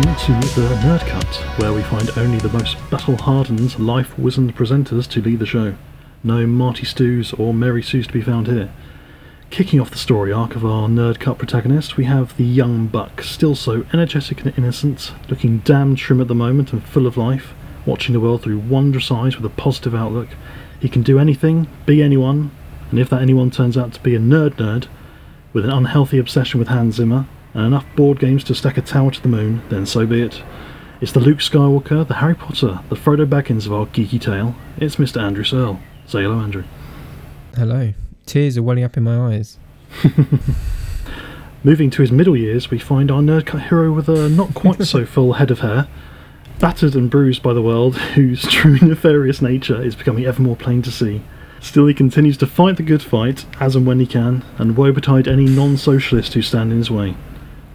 Welcome to the Nerd Cut, where we find only the most battle-hardened, life-wizened presenters to lead the show. No Marty Stews or Mary Sues to be found here. Kicking off the story arc of our Nerd Cut protagonist, we have the young buck, still so energetic and innocent, looking damn trim at the moment and full of life, watching the world through wondrous eyes with a positive outlook. He can do anything, be anyone, and if that anyone turns out to be a nerd nerd, with an unhealthy obsession with Hans Zimmer, and enough board games to stack a tower to the moon, then so be it. It's the Luke Skywalker, the Harry Potter, the Frodo Baggins of our geeky tale. It's Mr. Andrew Searle. Say hello, Andrew. Hello. Tears are welling up in my eyes. Moving to his middle years, we find our nerd cut hero with a not quite so full head of hair, battered and bruised by the world, whose true nefarious nature is becoming ever more plain to see. Still, he continues to fight the good fight, as and when he can, and woe betide any non socialist who stand in his way.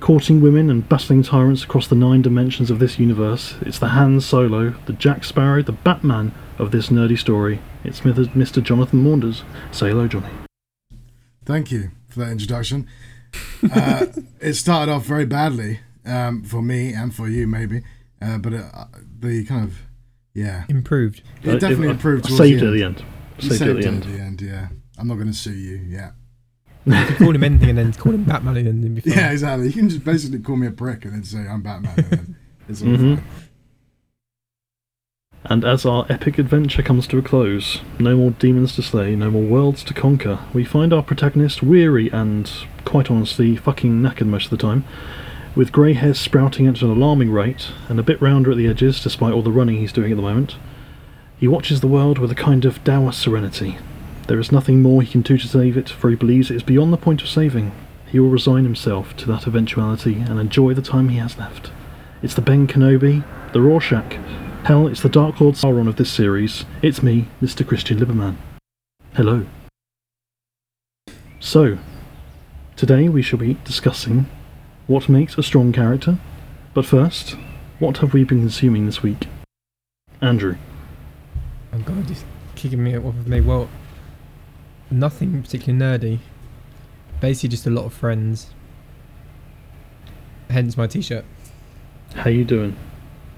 Courting women and battling tyrants across the nine dimensions of this universe, it's the Han Solo, the Jack Sparrow, the Batman of this nerdy story. It's Mr. Jonathan Maunders. Say hello, Jonny. Thank you for that introduction. Uh, it started off very badly um, for me and for you, maybe, uh, but it, uh, the kind of yeah, Improved. it Uh, definitely I- improved. I towards saved the it at end. the end. You Saved, it at the it end. at the end. Yeah, I'm not going to sue you. Yeah, You could call him anything and then call him Batman and then be fine. yeah, exactly. You can just basically call me a prick and then say I'm Batman. And then it's all Mhm. And as our epic adventure comes to a close, no more demons to slay, no more worlds to conquer, we find our protagonist weary and, quite honestly, fucking knackered most of the time, with grey hairs sprouting at an alarming rate, and a bit rounder at the edges despite all the running he's doing at the moment. He watches the world with a kind of dour serenity. There is nothing more he can do to save it, for he believes it is beyond the point of saving. He will resign himself to that eventuality and enjoy the time he has left. It's the Ben Kenobi, the Rorschach, Hell, it's the Dark Lord Sauron of this series. It's me, Mr. Christian Liberman. Hello. So, today we shall be discussing what makes a strong character. But first, what have we been consuming this week? Andrew. Oh god, just kicking me off of me. Well, nothing particularly nerdy. Basically, just a lot of friends. Hence my t-shirt. How you doing?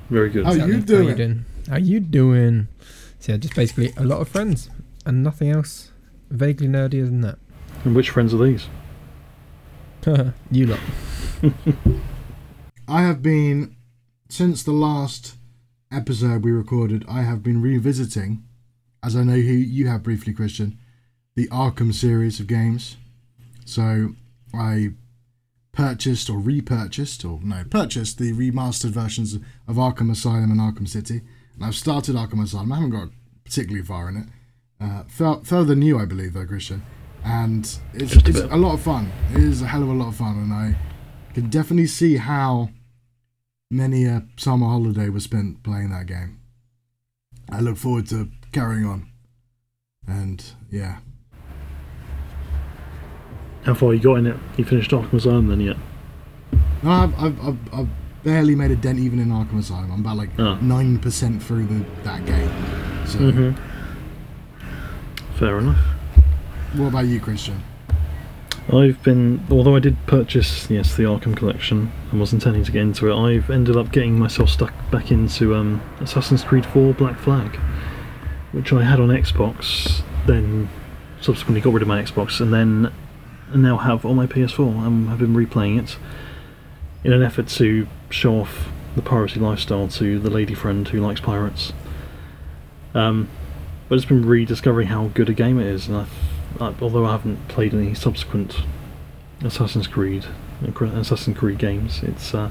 Very good. How you How you doing? doing? How you doing? So yeah, just basically a lot of friends and nothing else vaguely nerdier than that. And which friends are these? you lot. I have been since the last episode we recorded. I have been revisiting, as I know who you have briefly, Christian, the Arkham series of games. So I purchased or repurchased, or no, purchased the remastered versions of Arkham Asylum and Arkham City. And I've started Arkham Asylum. I haven't got particularly far in it. Uh, fur- further than you, I believe, though, Christian. And it's, a it's a lot of fun. It is a hell of a lot of fun, and I can definitely see how many a summer holiday was spent playing that game. I look forward to carrying on. And yeah, How far you got in it? You finished Arkham Asylum then yet? no, I've, I've, I've, I've barely made a dent even in Arkham Asylum. I'm about like Oh. nine percent through the, that game. So, Mm-hmm. Fair enough. what about you, Christian? I've been, although I did purchase, yes, the Arkham collection and was intending to get into it, I've ended up getting myself stuck back into um, Assassin's Creed 4 Black Flag, which I had on Xbox, then subsequently got rid of my Xbox, and then now have on my PS4 and have been replaying it in an effort to show off the piracy lifestyle to the lady friend who likes pirates. Um, but it's been rediscovering how good a game it is, and I've uh, although I haven't played any subsequent Assassin's Creed Assassin's Creed games, it's uh,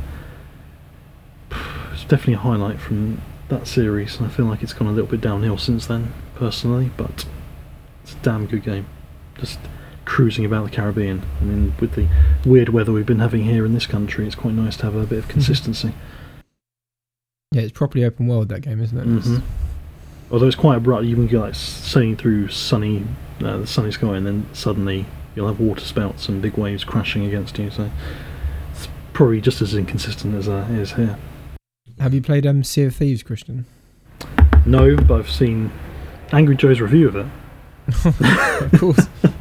it's definitely a highlight from that series. And I feel like it's gone a little bit downhill since then, personally. But it's a damn good game. Just cruising about the Caribbean. I mean, with the weird weather we've been having here in this country, it's quite nice to have a bit of consistency. Yeah, it's properly open world that game, isn't it? Mhm. Although it's quite abrupt, you can go like sailing through sunny, uh, the sunny sky, and then suddenly you'll have water spouts and big waves crashing against you. So it's probably just as inconsistent as uh, it is here. Have you played um, Sea of Thieves, Christian? No, but I've seen Angry Joe's review of it. of course.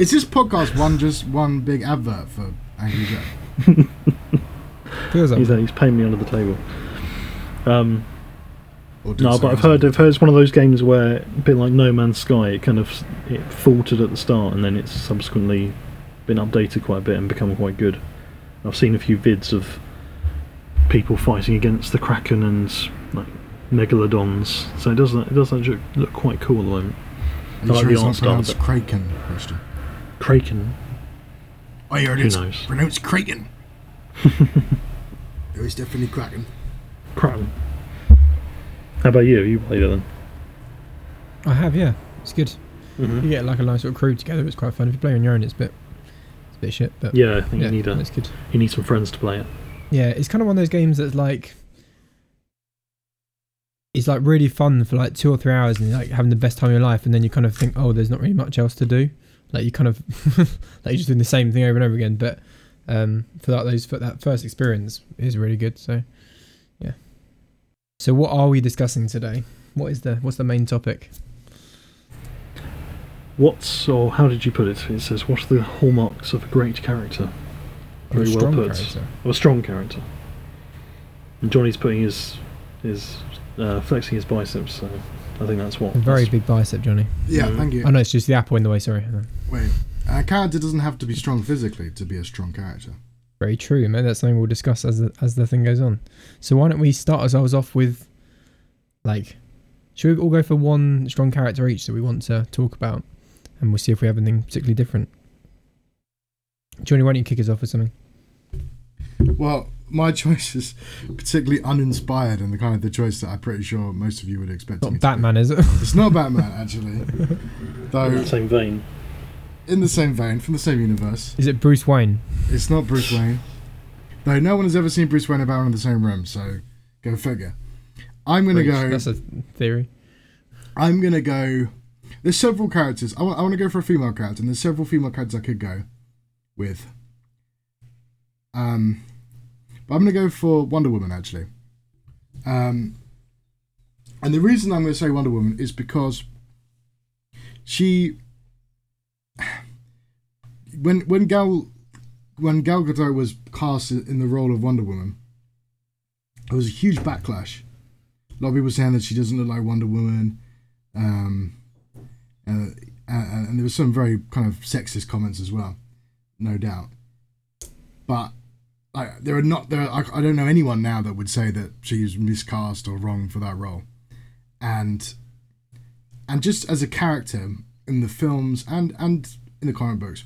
Is this podcast one just one big advert for Angry Joe? Feels like He's, he's paying me under the table. Um, no, but I've heard a- I've heard it's one of those games where, a bit like No Man's Sky, it kind of it faltered at the start and then it's subsequently been updated quite a bit and become quite good. I've seen a few vids of people fighting against the Kraken and like megalodons, so it does it does actually look quite cool at the moment. Are you I like sure the it's art not style, Kraken, Christian? Kraken, I heard who it's knows? pronounced Kraken. it was definitely Kraken. Kraken. How about you? You played it then? I have, yeah. It's good. Mm-hmm. You get like a nice little crew together. It's quite fun. If you play on your own, it's a bit, it's a bit shit. But Yeah, I think yeah, you need a it's good. you need some friends to play it. Yeah, it's kind of one of those games that's like, it's like really fun for like two or three hours and you're like having the best time of your life, and then you kind of think, oh, there's not really much else to do. Like you kind of like you're just doing the same thing over and over again. But um, for that those for that first experience is really good. So yeah. So what are we discussing today? What is the what's the main topic? What's or how did you put it? It says, "What are the hallmarks of a great character?" Very well put. character? Of a strong character. And Jonny's putting his his uh, flexing his biceps. So I think that's what. A very that's- big bicep, Jonny. Yeah, Mm. thank you. Oh no, it's just the apple in the way. Sorry. Wait, a character doesn't have to be strong physically to be a strong character. Very true. Maybe that's something we'll discuss as the, as the thing goes on. So why don't we start ourselves off with, like, should we all go for one strong character each that we want to talk about, and we'll see if we have anything particularly different. Jonny, why don't you kick us off with something? Well, my choice is particularly uninspired and the kind of the choice that I'm pretty sure most of you would expect. me Not to Batman, is it? It's not Batman, actually. in Though, the same vein. In the same vein, from the same universe. Is it Bruce Wayne? It's not Bruce Wayne. Though no one has ever seen Bruce Wayne and Batman in the same room, so go figure. I'm gonna Bruce, go. That's a theory. I'm gonna go. There's several characters. I want to go for a female character, and there's several female characters I could go with. Um, but I'm gonna go for Wonder Woman actually. Um, and the reason I'm gonna say Wonder Woman is because she, when when Gal, when Gal Gadot was cast in the role of Wonder Woman, there was a huge backlash. A lot of people saying that she doesn't look like Wonder Woman um, uh, and, there was some very kind of sexist comments as well, no doubt. But like, there are not there. Are, I, I don't know anyone now that would say that she's miscast or wrong for that role, and and just as a character in the films and and in the comic books,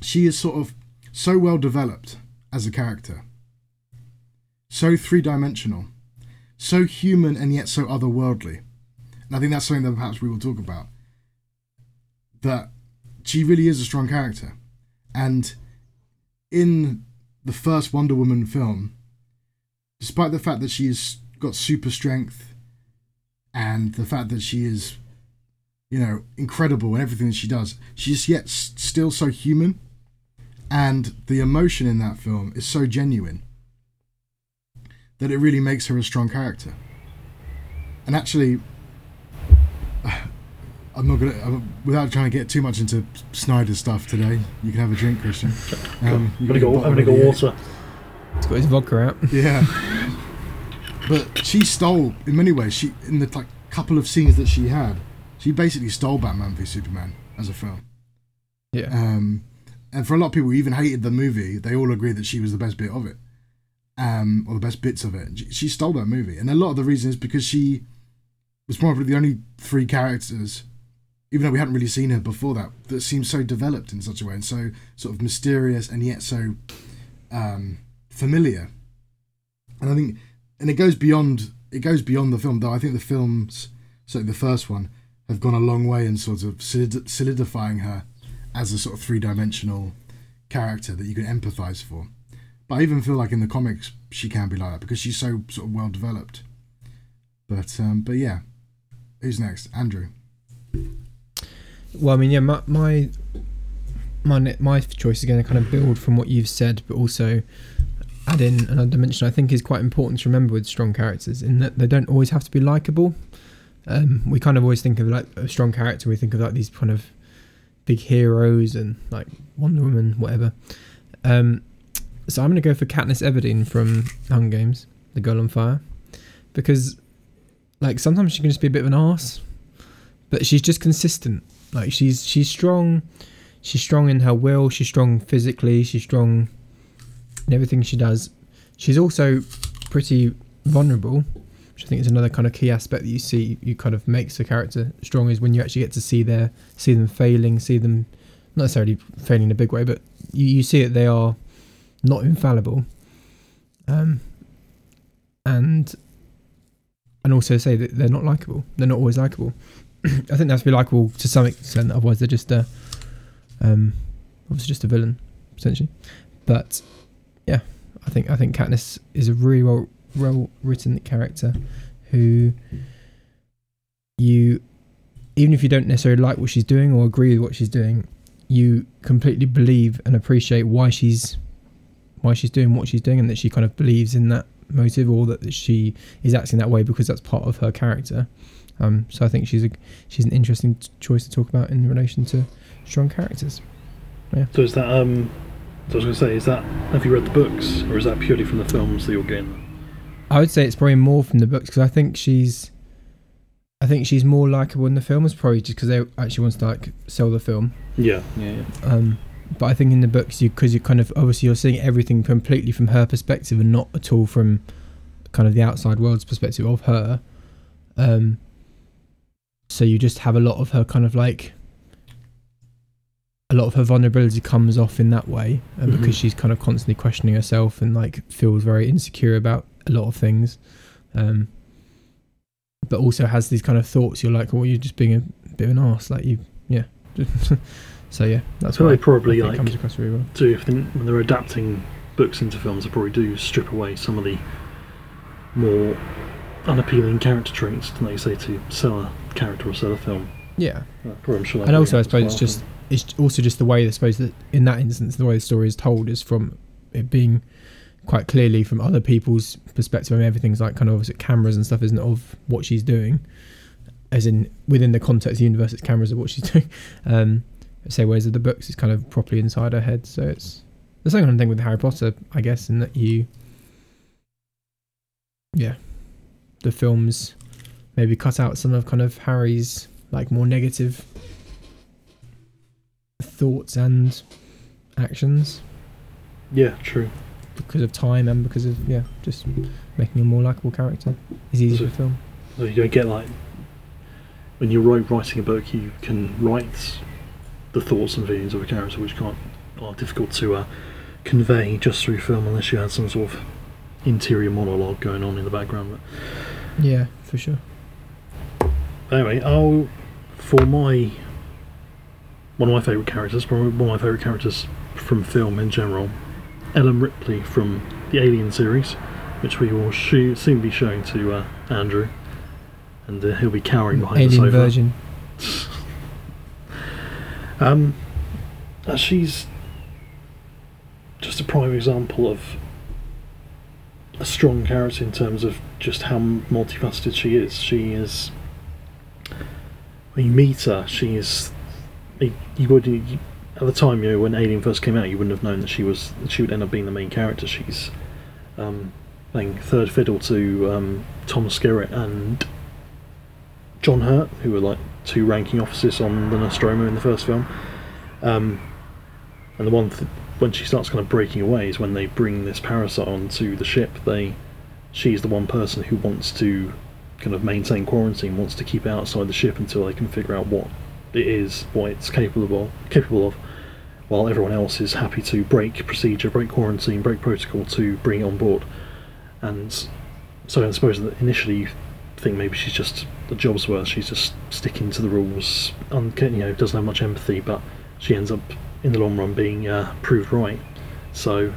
she is sort of so well developed as a character, so three dimensional so human and yet so otherworldly. And I think that's something that perhaps we will talk about. That she really is a strong character. And in the first Wonder Woman film, despite the fact that she has got super strength and the fact that she is, you know, incredible in everything that she does, she's yet still so human. And the emotion in that film is so genuine that it really makes her a strong character. And actually, I'm not gonna, I'm, without trying to get too much into Snyder stuff today. You can have a drink, Christian. Um, you I'm gonna go. I'm gonna bottle go water. He's got his vodka out. Yeah, but she stole in many ways. She in the like couple of scenes that she had, she basically stole Batman v Superman as a film. Yeah. Um, and for a lot of people who even hated the movie, they all agree that she was the best bit of it, um, or the best bits of it. She, stole that movie, and a lot of the reason is because she was probably the only three characters, even though we hadn't really seen her before that, that seemed so developed in such a way and so sort of mysterious and yet so um, familiar. And I think, and it goes beyond it goes beyond the film. Though I think the films, certainly the first one, have gone a long way in sort of solid- solidifying her as a sort of three dimensional character that you can empathize for. But I even feel like in the comics she can be like that because she's so sort of well developed. But um, but yeah, who's next? Andrew. Well, I mean, yeah, my my my, my choice is going to kind of build from what you've said, but also add in another dimension. I think is quite important to remember with strong characters in that they don't always have to be likable. Um, we kind of always think of like a strong character. We think of like these kind of big heroes and like Wonder Woman, whatever. Um, so I'm going to go for Katniss Everdeen from Hunger Games, The Girl on Fire, because like sometimes she can just be a bit of an ass, but she's just consistent. Like she's she's strong, she's strong in her will, she's strong physically, she's strong in everything she does. She's also pretty vulnerable, which I think is another kind of key aspect that you see you kind of makes the character strong is when you actually get to see their see them failing, see them not necessarily failing in a big way, but you, you see that they are not infallible. Um, and and also say that they're not likable. They're not always likable. I think they have to be likable to some extent. Otherwise, they're just a um, obviously just a villain essentially. But yeah, I think I think Katniss is a really well well written character who you even if you don't necessarily like what she's doing or agree with what she's doing, you completely believe and appreciate why she's why she's doing what she's doing and that she kind of believes in that motive or that she is acting that way because that's part of her character. Um, so I think she's a she's an interesting choice to talk about in relation to strong characters. So is that um? So I was to say, is that have you read the books, or is that purely from the films that you're getting? I would say it's probably more from the books because I think she's, I think she's more likable in the film. It's probably just because they actually want to like sell the film. Yeah, yeah, yeah. Um, but I think in the books, you because you kind of obviously you're seeing everything completely from her perspective and not at all from kind of the outside world's perspective of her. Um, so you just have a lot of her kind of like a lot of her vulnerability comes off in that way, and Mhm. because she's kind of constantly questioning herself and like feels very insecure about a lot of things. Um, but also has these kind of thoughts. You're like, well, you're just being a bit of an arse. Like you, yeah. so yeah, that's So why they probably like comes across really well. do if they, when they're adapting books into films, they probably do strip away some of the more unappealing character traits, like you say, to sell a character or sell a film. Yeah, Uh, sure. and also I suppose it's just it's also just the way I suppose that in that instance the way the story is told is from it being quite clearly from other people's perspective. I mean, everything's like kind of obviously cameras and stuff, isn't it, of what she's doing, as in within the context of the universe, it's cameras of what she's doing. Um, say whereas the books is kind of properly inside her head, so it's the same kind of thing with Harry Potter, I guess, in that you, yeah, the films maybe cut out some of kind of Harry's like more negative thoughts and actions yeah, true. Because of time and because of yeah, just making a more likable character is easier to film. So you don't get like when you're wri- writing a book, you can write the thoughts and feelings of a character, which can't are difficult to uh, convey just through film unless you had some sort of interior monologue going on in the background. But Yeah, for sure. anyway, I'll for my one of my favourite characters, probably one of my favourite characters from film in general, Ellen Ripley from the Alien series, which we will sho- soon be showing to uh, Andrew, and uh, he'll be cowering behind the Alien sofa. version. Um, uh, she's just a prime example of a strong character in terms of just how multifaceted she is. She is. When you meet her, she is. You you, at the time, you know, when Alien first came out, you wouldn't have known that she was that she would end up being the main character. She's um, playing third fiddle to um, Tom Skerritt and John Hurt, who were like two ranking officers on the Nostromo in the first film. Um, and the one th- when she starts kind of breaking away is when they bring this parasite onto the ship. They, she's the one person who wants to kind of maintain quarantine, wants to keep outside the ship until they can figure out what it is, what it's capable of, capable of. While everyone else is happy to break procedure, break quarantine, break protocol to bring it on board. And so I suppose that initially you think maybe she's just the job's worth. She's just sticking to the rules. Un- you know, doesn't have much empathy, but she ends up in the long run being uh, proved right. So,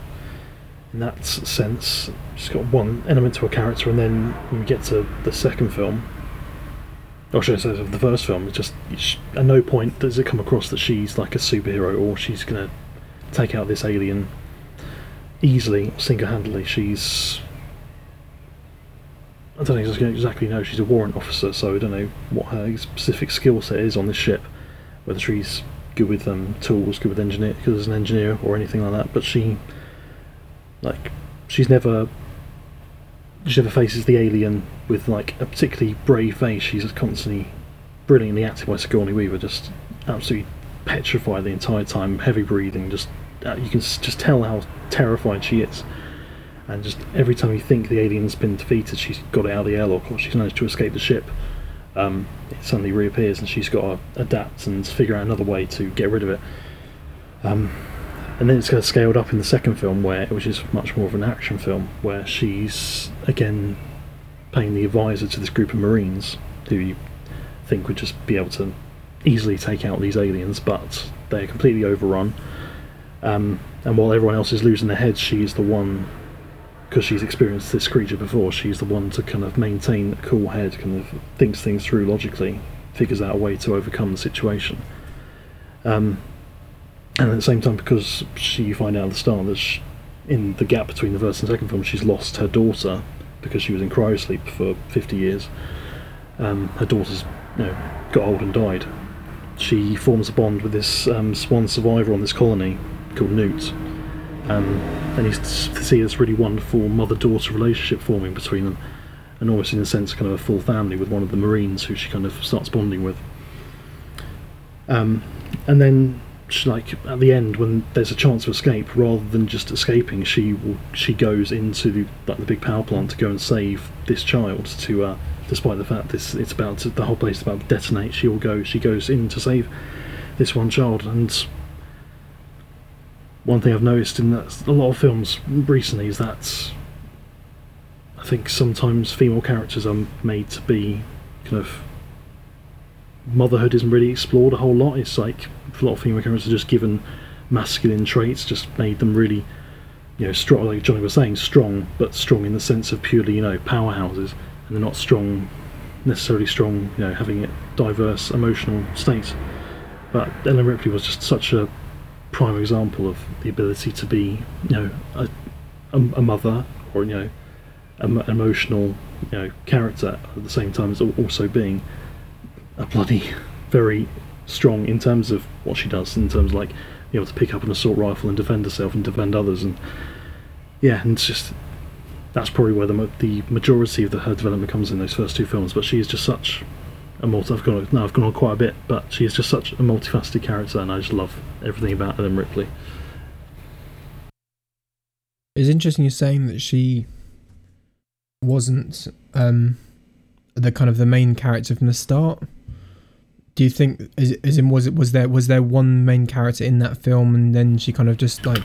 in that sense, she's got one element to her character, and then when we get to the second film, or should I say, the first film, it's just at no point does it come across that she's like a superhero or she's gonna take out this alien easily, single-handedly. She's I don't exactly- exactly know. She's a warrant officer, so I don't know what her specific skill set is on this ship. Whether she's good with um, tools, good with engineer, good as an engineer, or anything like that. But she like she's never she never faces the alien with like a particularly brave face. She's constantly brilliantly acted by Sigourney Weaver, just absolutely petrified the entire time, heavy breathing. Just uh, you can just tell how terrified she is. And just every time you think the alien's been defeated, she's got it out of the airlock or she's managed to escape the ship. Um, it suddenly reappears and she's got to adapt and figure out another way to get rid of it. Um, and then it's kind of scaled up in the second film, where which is much more of an action film, where she's again playing the advisor to this group of Marines who you think would just be able to easily take out these aliens, but they're completely overrun. Um, and while everyone else is losing their heads, she's the one, because she's experienced this creature before, she's the one to kind of maintain a cool head, kind of thinks things through logically, figures out a way to overcome the situation. Um, and at the same time, because she you find out at the start that sh in the gap between the first and second film, she's lost her daughter because she was in cryosleep for 50 years. Um, her daughter's you know, got old and died. She forms a bond with this um, swan survivor on this colony called Newt. Um, and you see this really wonderful mother-daughter relationship forming between them, and almost in a sense, kind of a full family with one of the Marines who she kind of starts bonding with. Um, and then, like at the end, when there's a chance to escape, rather than just escaping, she will she goes into the like the big power plant to go and save this child. To uh, despite the fact this it's about to, the whole place is about to detonate, she will go. She goes in to save this one child. And one thing I've noticed in that, a lot of films recently is that I think sometimes female characters are made to be kind of motherhood isn't really explored a whole lot. It's like a lot of female characters are just given masculine traits, just made them really, you know, strong. Like Jonny was saying, strong, but strong in the sense of purely, you know, powerhouses, and they're not strong, necessarily strong, you know, having diverse emotional states. But Ellen Ripley was just such a prime example of the ability to be, you know, a, a, a mother or you know, an emotional, you know, character at the same time as also being a bloody very strong in terms of what she does, in terms of like being able to pick up an assault rifle and defend herself and defend others, and yeah, and it's just that's probably where the the majority of the, her development comes in those first two films. But she is just such a multi. I've gone I've gone on quite a bit, but she is just such a multifaceted character, and I just love everything about Ellen Ripley. It's interesting you're saying that she wasn't um, the kind of the main character from the start. Do you think, as, as in, was it was there was there one main character in that film, and then she kind of just like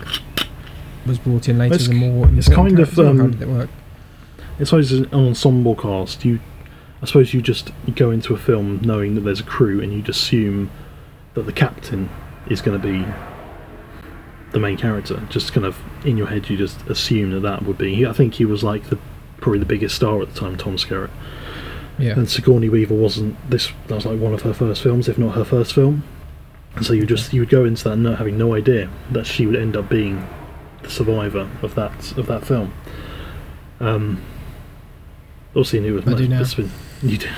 was brought in later It's- as a more it's kind of, or how um, did it work? It's always an ensemble cast. You, I suppose, you just you go into a film knowing that there's a crew, and you'd assume that the captain is going to be the main character. Just kind of in your head, you just assume that that would be. I think he was like the probably the biggest star at the time, Tom Skerritt. Yeah, And Sigourney Weaver wasn't this. That was like one of her first films, if not her first film. And so you just you would go into that no, having no idea that she would end up being the survivor of that of that film. Um, obviously, knew it was I do now. been- you do.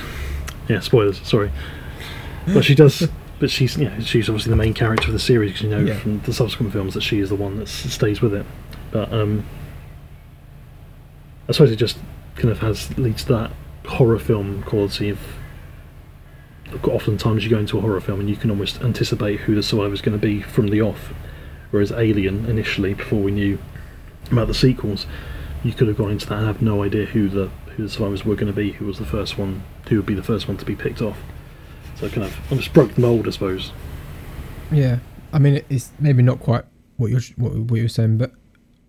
Yeah, spoilers. Sorry, but she does. But she's yeah, she's obviously the main character of the series because you know Yeah. from the subsequent films that she is the one that stays with it. But um, I suppose it just kind of has leads to that horror film quality of oftentimes you go into a horror film and you can almost anticipate who the survivor is going to be from the off. Whereas alien initially before we knew about the sequels you could have gone into that and have no idea who the who the survivors were going to be who was the first one who would be the first one to be picked off. So kind of almost broke the mold i suppose. Yeah. I mean, it's maybe not quite what you're what, what you're saying, but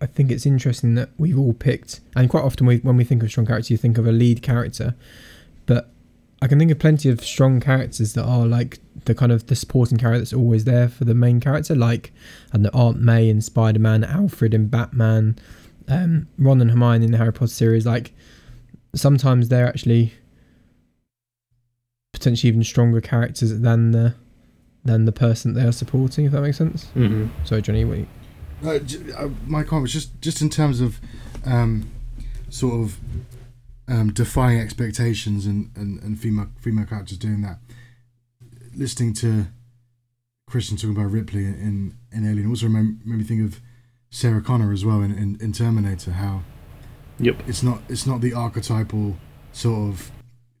I think it's interesting that we've all picked, and quite often we, when we think of strong character, you think of a lead character, but I can think of plenty of strong characters that are like the kind of the supporting character that's always there for the main character, like and the Aunt May in Spider Man, Alfred in Batman, um, Ron and Hermione in the Harry Potter series. Like sometimes they're actually potentially even stronger characters than the than the person they are supporting. If that makes sense. mm-hmm. Sorry, Jonny. What you, Uh, j- uh, my comment was just just in terms of um, sort of um, defying expectations and, and, and female female characters doing that. Listening to Christian talking about Ripley in in Alien also made, made me think of Sarah Connor as well in, in, in Terminator. How Yep. it's not it's not the archetypal sort of.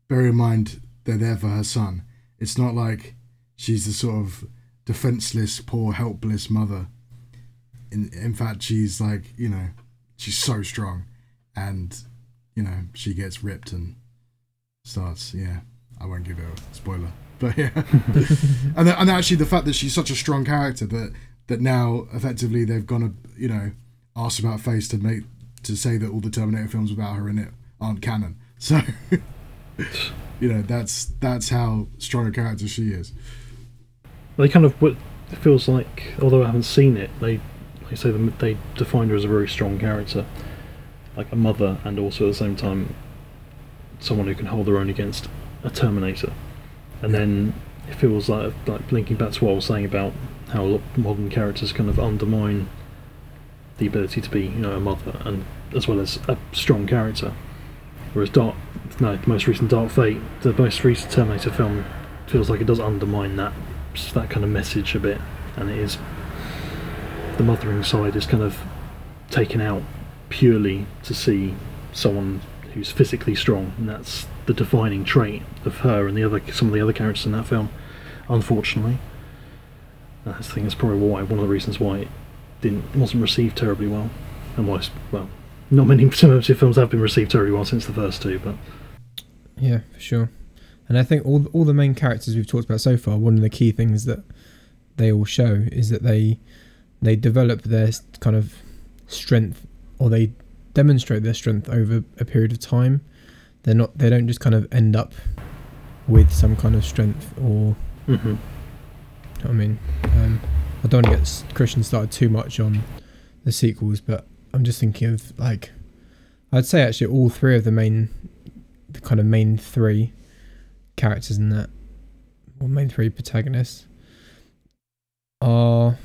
Bear in mind they're there for her son. It's not like she's the sort of defenseless, poor, helpless mother. In in fact, she's like you know, she's so strong, and you know she gets ripped and starts. Yeah, I won't give it a spoiler, but yeah, and and actually the fact that she's such a strong character that that now effectively they've gone to you know asked about face to make to say that all the Terminator films without her in it aren't canon. So you know that's that's how strong a character she is. They kind of what it feels like, although I haven't seen it, they they say them they define her as a very strong character, like a mother, and also at the same time someone who can hold their own against a Terminator. And then it feels like like linking back to what I was saying about how a lot modern characters kind of undermine the ability to be, you know, a mother and as well as a strong character. Whereas Dark, no, the most recent Dark Fate, the most recent Terminator film, feels like it does undermine that that kind of message a bit, and it is the mothering side is kind of taken out purely to see someone who's physically strong, and that's the defining trait of her and the other some of the other characters in that film. Unfortunately, uh, I think that's probably why one of the reasons why it didn't wasn't received terribly well, and why well, not many Terminator films have been received terribly well since the first two, but Yeah, for sure. And I think all all the main characters we've talked about so far, one of the key things that they all show is that they they develop their kind of strength or they demonstrate their strength over a period of time. They're not they don't just kind of end up with some kind of strength or hmm what I mean, um, I don't want to get Christian started too much on the sequels, but I'm just thinking of like, I'd say actually all three of the main, the kind of main three characters in that, or main three protagonists, are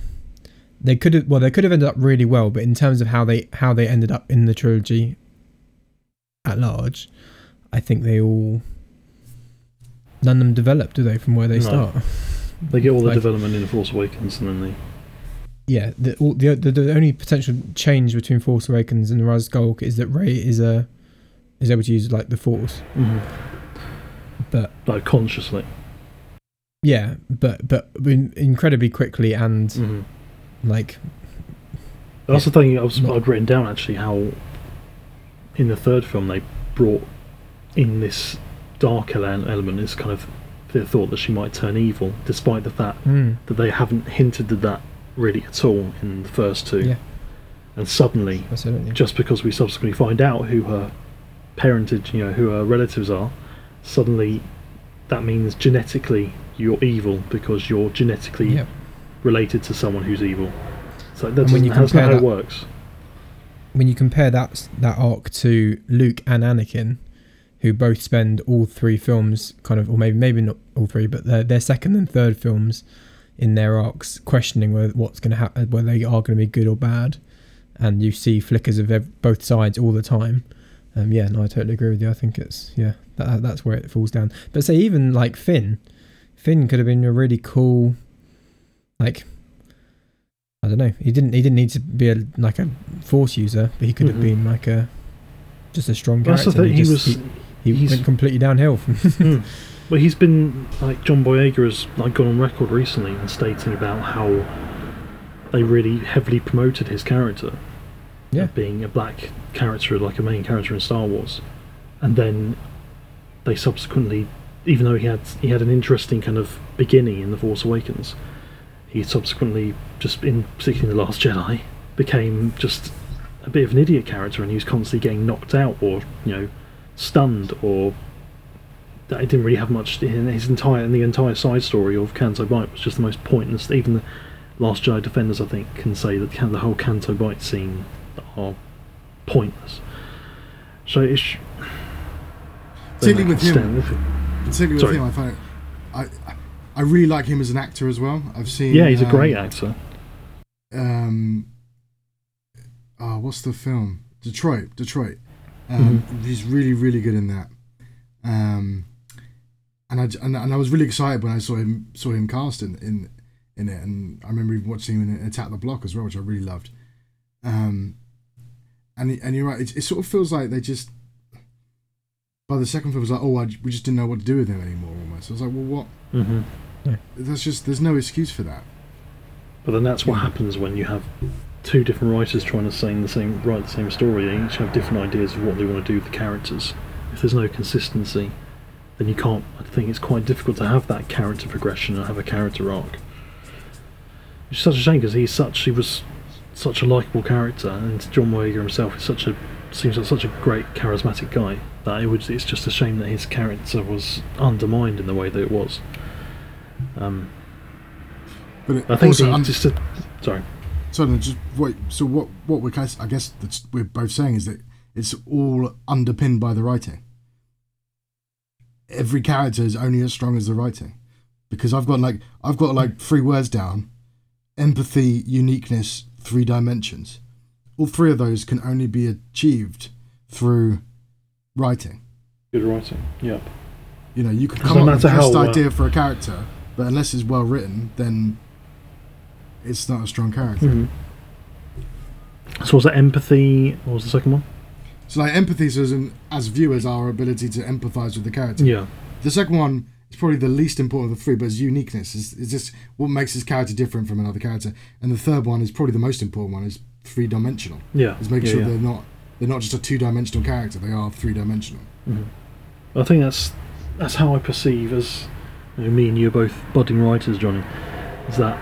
they could have well they could have ended up really well, but in terms of how they how they ended up in the trilogy at large, I think they all none of them develop, do they, from where they No. start? they get all the Like- development in the Force Awakens, and then they yeah, the, all, the the the only potential change between Force Awakens and the Rise of Skywalker is that Rey is a is able to use like the Force, but like consciously. yeah, but but incredibly quickly and hmm like That's the thing I was, Not- I'd written down actually how in the third film they brought in this dark element, this kind of the thought that she might turn evil, despite the fact mm, that they haven't hinted at that really at all in the first two. Yeah. And suddenly, absolutely just because we subsequently find out who her parentage, you know, who her relatives are, suddenly that means genetically you're evil because you're genetically yeah. Related to someone who's evil. So that when you that's not how compare it that- works. When you compare that that arc to Luke and Anakin, who both spend all three films kind of, or maybe maybe not all three, but their their second and third films in their arcs questioning whether what's going to happen, whether they are going to be good or bad, and you see flickers of ev- both sides all the time. Um, yeah, no, I totally agree with you. I think it's yeah, that, that's where it falls down. But say even like Finn, Finn could have been a really cool, like I don't know. He didn't he didn't need to be a like a force user, but he could have been like a just a strong That's character. the thing. He, just- was. he, he went completely downhill. From, Hmm. Well, he's been like John Boyega has like gone on record recently and stating about how they really heavily promoted his character, Yeah. being a black character, like a main character in Star Wars, and then they subsequently, even though he had he had an interesting kind of beginning in the Force Awakens, he subsequently just in particularly in the Last Jedi became just a bit of an idiot character, and he was constantly getting knocked out or you know stunned or that it didn't really have much in his entire and the entire side story of Canto Bight was just the most pointless. Even the Last Jedi defenders, I think, can say that the whole Canto Bight scene are pointless. So it's Particularly with him, particularly with Sorry. him, I find it, I I really like him as an actor as well. I've seen. Yeah, he's a um, great actor. Um, oh, what's the film? Detroit. Detroit. Um, Mm-hmm. He's really, really good in that. Um, and I and, and I was really excited when I saw him saw him cast in in, in it, and I remember even watching him in Attack the Block as well, which I really loved. Um, and and you're right. It, it sort of feels like they just by the second film it was like, oh, I, we just didn't know what to do with him anymore. Almost. I was like, well, what? Hmm That's just there's no excuse for that. But then that's what happens when you have two different writers trying to say the same, write the same story. They each have different ideas of what they want to do with the characters. If there's no consistency, then you can't. I think it's quite difficult to have that character progression and have a character arc. It's such a shame because he's such he was such a likable character, and John Boyega himself is such a seems like such a great charismatic guy that it would. It's just a shame that his character was undermined in the way that it was. Um, But it I think also the, un- just a, sorry. So just wait. So what? What we're guess- I guess that's we're both saying is that it's all underpinned by the writing. Every character is only as strong as the writing, because I've got like I've got like three words down: empathy, uniqueness, three dimensions. All three of those can only be achieved through writing. Good writing. Yep. You know, you could come no up with the best how, uh, idea for a character, but unless it's well written, then it's not a strong character. hmm So was that empathy? What was the second one? So like empathy is in, as viewers our ability to empathise with the character. Yeah. The second one is probably the least important of the three, but it's uniqueness. It's, it's just what makes this character different from another character. And the third one is probably the most important one. Is three dimensional. Yeah. Is making yeah, sure yeah. they're not they're not just a two dimensional character. They are three dimensional. Mhm. I think that's that's how I perceive as know, me and you are both budding writers, Jonny. Is that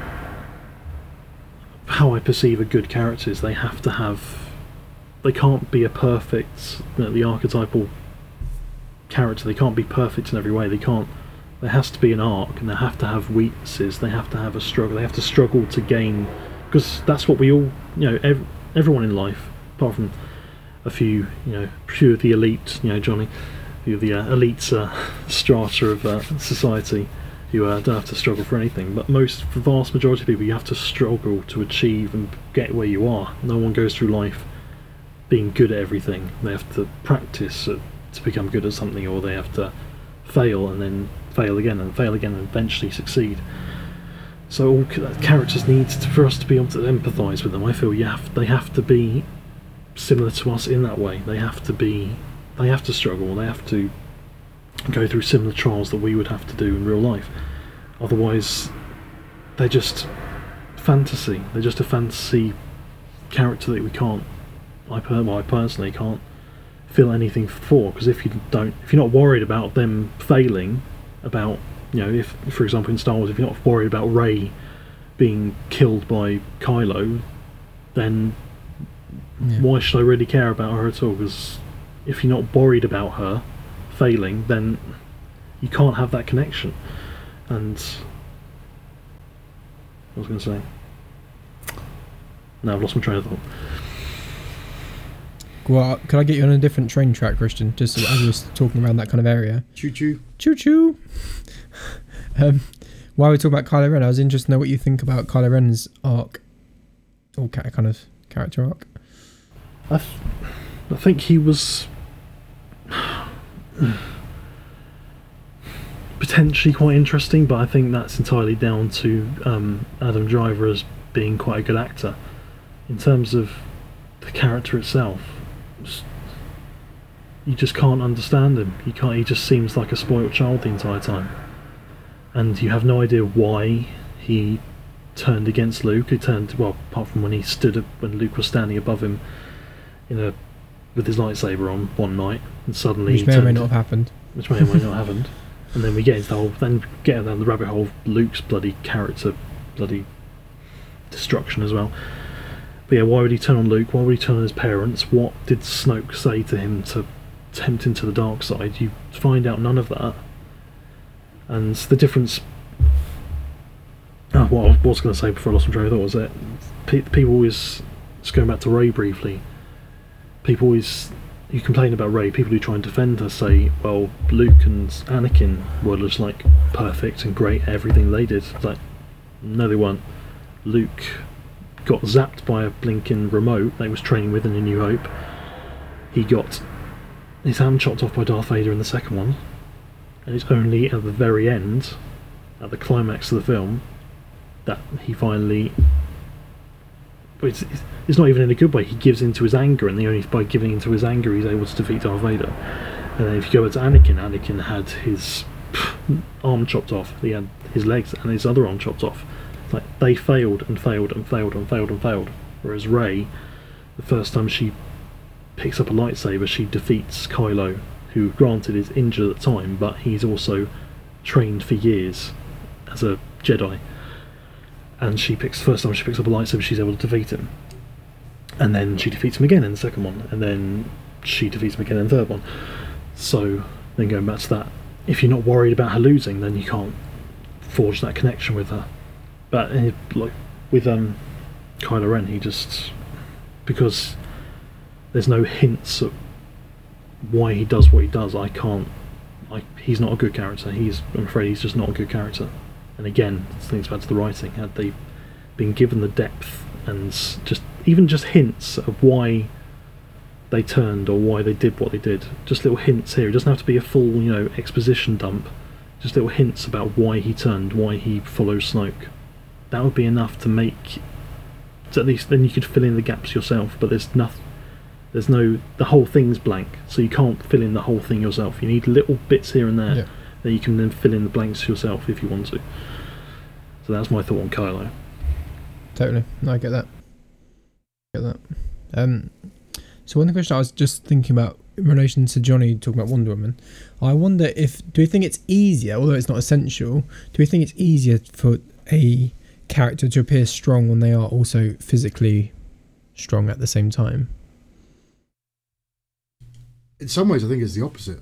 how I perceive a good character is they have to have they can't be a perfect you know, the archetypal character. They can't be perfect in every way. They can't. There has to be an arc, and they have to have weaknesses. They have to have a struggle. They have to struggle to gain, because that's what we all, you know, ev- everyone in life, apart from a few, you know, few of the elite, you know, Jonny, of the uh, elite uh, strata of uh, society, who uh, don't have to struggle for anything. But most, the vast majority of people, you have to struggle to achieve and get where you are. No one goes through life being good at everything. They have to practice uh, to become good at something, or they have to fail and then fail again and fail again and eventually succeed. So all characters need to, for us to be able to empathise with them. I feel you have they have to be similar to us in that way. They have to be they have to struggle. They have to go through similar trials that we would have to do in real life. Otherwise, they're just fantasy. They're just a fantasy character that we can't. I, per- well, I personally can't feel anything for because if you don't, if you're not worried about them failing, about you know, if for example in Star Wars, if you're not worried about Rey being killed by Kylo, then Yeah. why should I really care about her at all? Because if you're not worried about her failing, then you can't have that connection. And I was going to say, now I've lost my train of thought. Well, could I get you on a different train track, Christian? Just as we were talking around that kind of area. Choo choo. Choo choo. um, while we talk about Kylo Ren, I was interested to know what you think about Kylo Ren's arc, or kind of character arc. I, th- I think he was potentially quite interesting, but I think that's entirely down to um, Adam Driver as being quite a good actor. In terms of the character itself, you just can't understand him. You can't. He just seems like a spoilt child the entire time, and you have no idea why he turned against Luke. He turned well, apart from when he stood up when Luke was standing above him in a with his lightsaber on one night, and suddenly Which may or may not have happened. which may or may not have happened. And then we get into the whole, then get down the rabbit hole of Luke's bloody character, bloody destruction as well. But yeah, why would he turn on Luke? Why would he turn on his parents? What did Snoke say to him to tempt him to the dark side? You find out none of that. And the difference. Oh, what I was going to say before I lost my train of thought was that people always, just going back to Rey briefly, people always you complain about Rey, people who try and defend her say, well, Luke and Anakin were just like perfect and great at everything they did. It's like, no, they weren't. Luke got zapped by a blinking remote that he was training with in A New Hope. He got his hand chopped off by Darth Vader in the second one. And it's only at the very end, at the climax of the film, that he finally it's, it's, it's not even in a good way. He gives into his anger, and the only by giving into his anger, he's able to defeat Darth Vader. And then if you go back to Anakin, Anakin had his arm chopped off, he had his legs and his other arm chopped off. Like they failed and failed and failed and failed and failed. Whereas Rey, the first time she picks up a lightsaber, she defeats Kylo, who granted is injured at the time, but he's also trained for years as a Jedi. And she picks first time she picks up a lightsaber, she's able to defeat him. And then she defeats him again in the second one, and then she defeats him again in the third one. So then going back to that, if you're not worried about her losing, then you can't forge that connection with her. But uh, like with um, Kylo Ren, he just because there's no hints of why he does what he does. I can't. He's not a good character. He's. I'm afraid he's just not a good character. And again, things back to the writing. Had they been given the depth and just even just hints of why they turned or why they did what they did, just little hints here. It doesn't have to be a full, you know, exposition dump. Just little hints about why he turned, why he follows Snoke. That would be enough to make. At least then you could fill in the gaps yourself. But there's nothing there's no the whole thing's blank, so you can't fill in the whole thing yourself. You need little bits here and there Yeah. That you can then fill in the blanks yourself if you want to. So that's my thought on Kylo. Totally. No, I get that. Get that. Um, so one question I was just thinking about in relation to Jonny talking about Wonder Woman, I wonder if do we think it's easier, although it's not essential, do we think it's easier for a character to appear strong when they are also physically strong at the same time? in some ways, I think it's the opposite.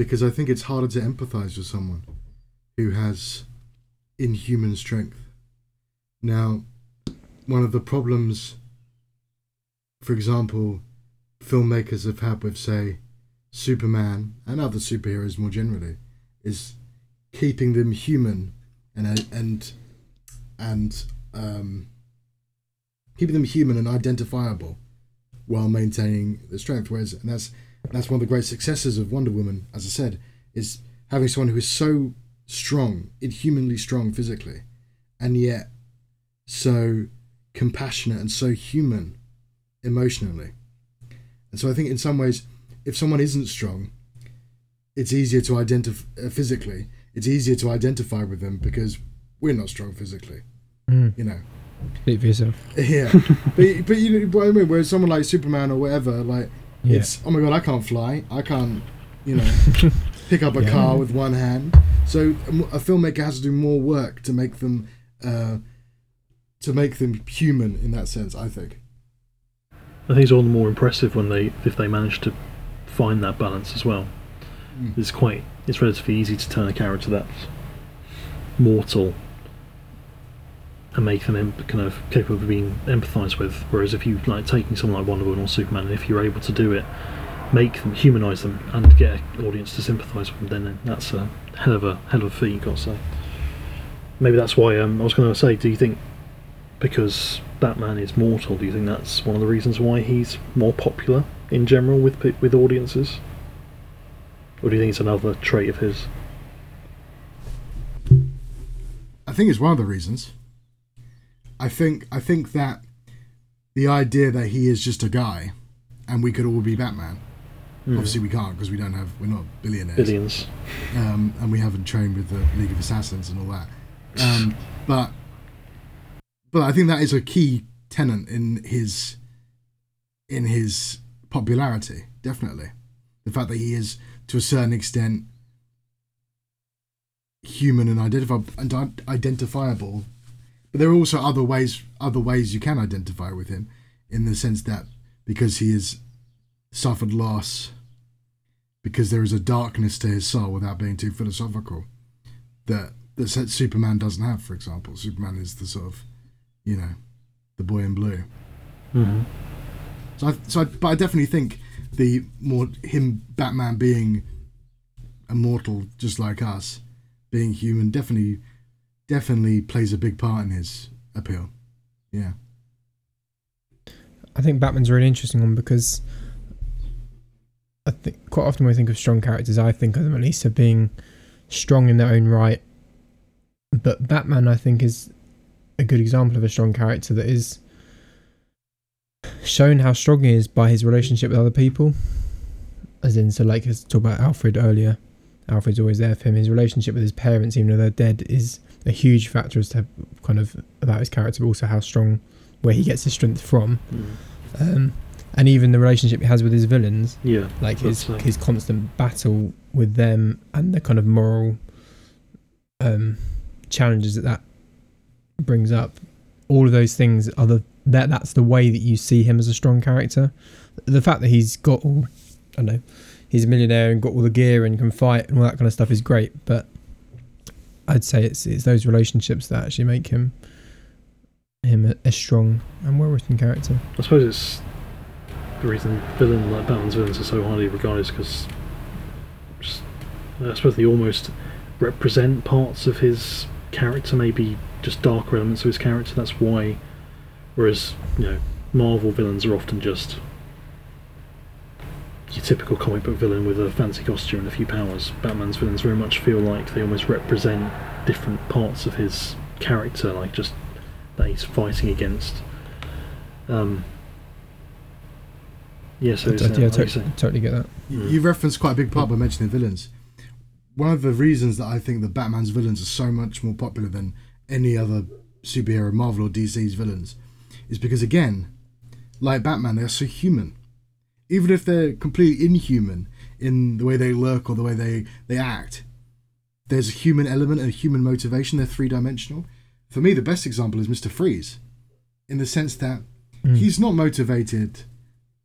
Because I think it's harder to empathize with someone who has inhuman strength. Now, one of the problems, for example, filmmakers have had with, say, Superman and other superheroes more generally, is keeping them human and and and um, keeping them human and identifiable while maintaining the strength. Whereas, and that's that's one of the great successes of Wonder Woman, as I said, is having someone who is so strong, inhumanly strong physically, and yet so compassionate and so human emotionally. And so I think in some ways, if someone isn't strong, it's easier to identify uh, physically. It's easier to identify with them because we're not strong physically. Mm. You know. Speak for yourself. Yeah, but but you know what I mean. Whereas someone like Superman or whatever, like Yeah. it's oh my god, I can't fly. I can't, you know, pick up a Yeah. car with one hand. So a filmmaker has to do more work to make them, uh, to make them human in that sense. I think. I think it's all the more impressive when they if they manage to find that balance as well. Mm. It's quite it's relatively easy to turn a character that's mortal and make them em- kind of capable of being empathised with. Whereas if you like taking someone like Wonder Woman or Superman, and if you're able to do it, make them humanise them and get an audience to sympathise with them, then that's a hell of a hell of a feat. You've got to say. Maybe that's why um, I was going to say. Do you think because Batman is mortal, do you think that's one of the reasons why he's more popular in general with with audiences? Or do you think it's another trait of his? I think it's one of the reasons. I think I think that the idea that he is just a guy, and we could all be Batman. Hmm. Obviously, we can't because we don't have we're not billionaires. billions. um, and we haven't trained with the League of Assassins and all that. Um, but but I think that is a key tenant in his in his popularity. Definitely, the fact that he is to a certain extent human and identifiable, and identifiable. But there are also other ways other ways you can identify with him, in the sense that because he has suffered loss because there is a darkness to his soul without being too philosophical that that Su- Superman doesn't have. For example, Superman is the sort of, you know, the boy in blue. hmm So, I, so I, but I definitely think the more him Batman being immortal, just like us, being human, definitely, definitely plays a big part in his appeal. Yeah. I think Batman's a really interesting one because I think quite often when we think of strong characters, I think of them at least as being strong in their own right. But Batman, I think, is a good example of a strong character that is shown how strong he is by his relationship with other people. As in, so like, let's talk about Alfred earlier. Alfred's always there for him. His relationship with his parents, even though they're dead, is a huge factor as to kind of about his character, but also how strong, where he gets his strength from. Mm. Um, and even the relationship he has with his villains, Yeah. like his his constant battle with them and the kind of moral um, challenges that that brings up. All of those things are the that that's the way that you see him as a strong character. The fact that he's got all I don't know, he's a millionaire and got all the gear and can fight and all that kind of stuff is great, but I'd say it's it's those relationships that actually make him him a, a strong and well written character. I suppose it's the reason villain like Batman's villains are so highly regarded because I suppose they almost represent parts of his character, maybe just darker elements of his character. That's why, whereas you know Marvel villains are often just your typical comic book villain with a fancy costume and a few powers. Batman's villains very much feel like they almost represent different parts of his character, like just that he's fighting against. Um, yeah, so I, it's, I- yeah, like to- say. totally get that. You- Mm. You referenced quite a big part by mentioning villains. One of the reasons that I think that Batman's villains are so much more popular than any other superhero, Marvel or DC's villains, is because again, like Batman, they're so human. Even if they're completely inhuman in the way they look or the way they, they act, there's a human element and a human motivation. They're three dimensional. For me, the best example is Mr. Freeze, in the sense that Mm. he's not motivated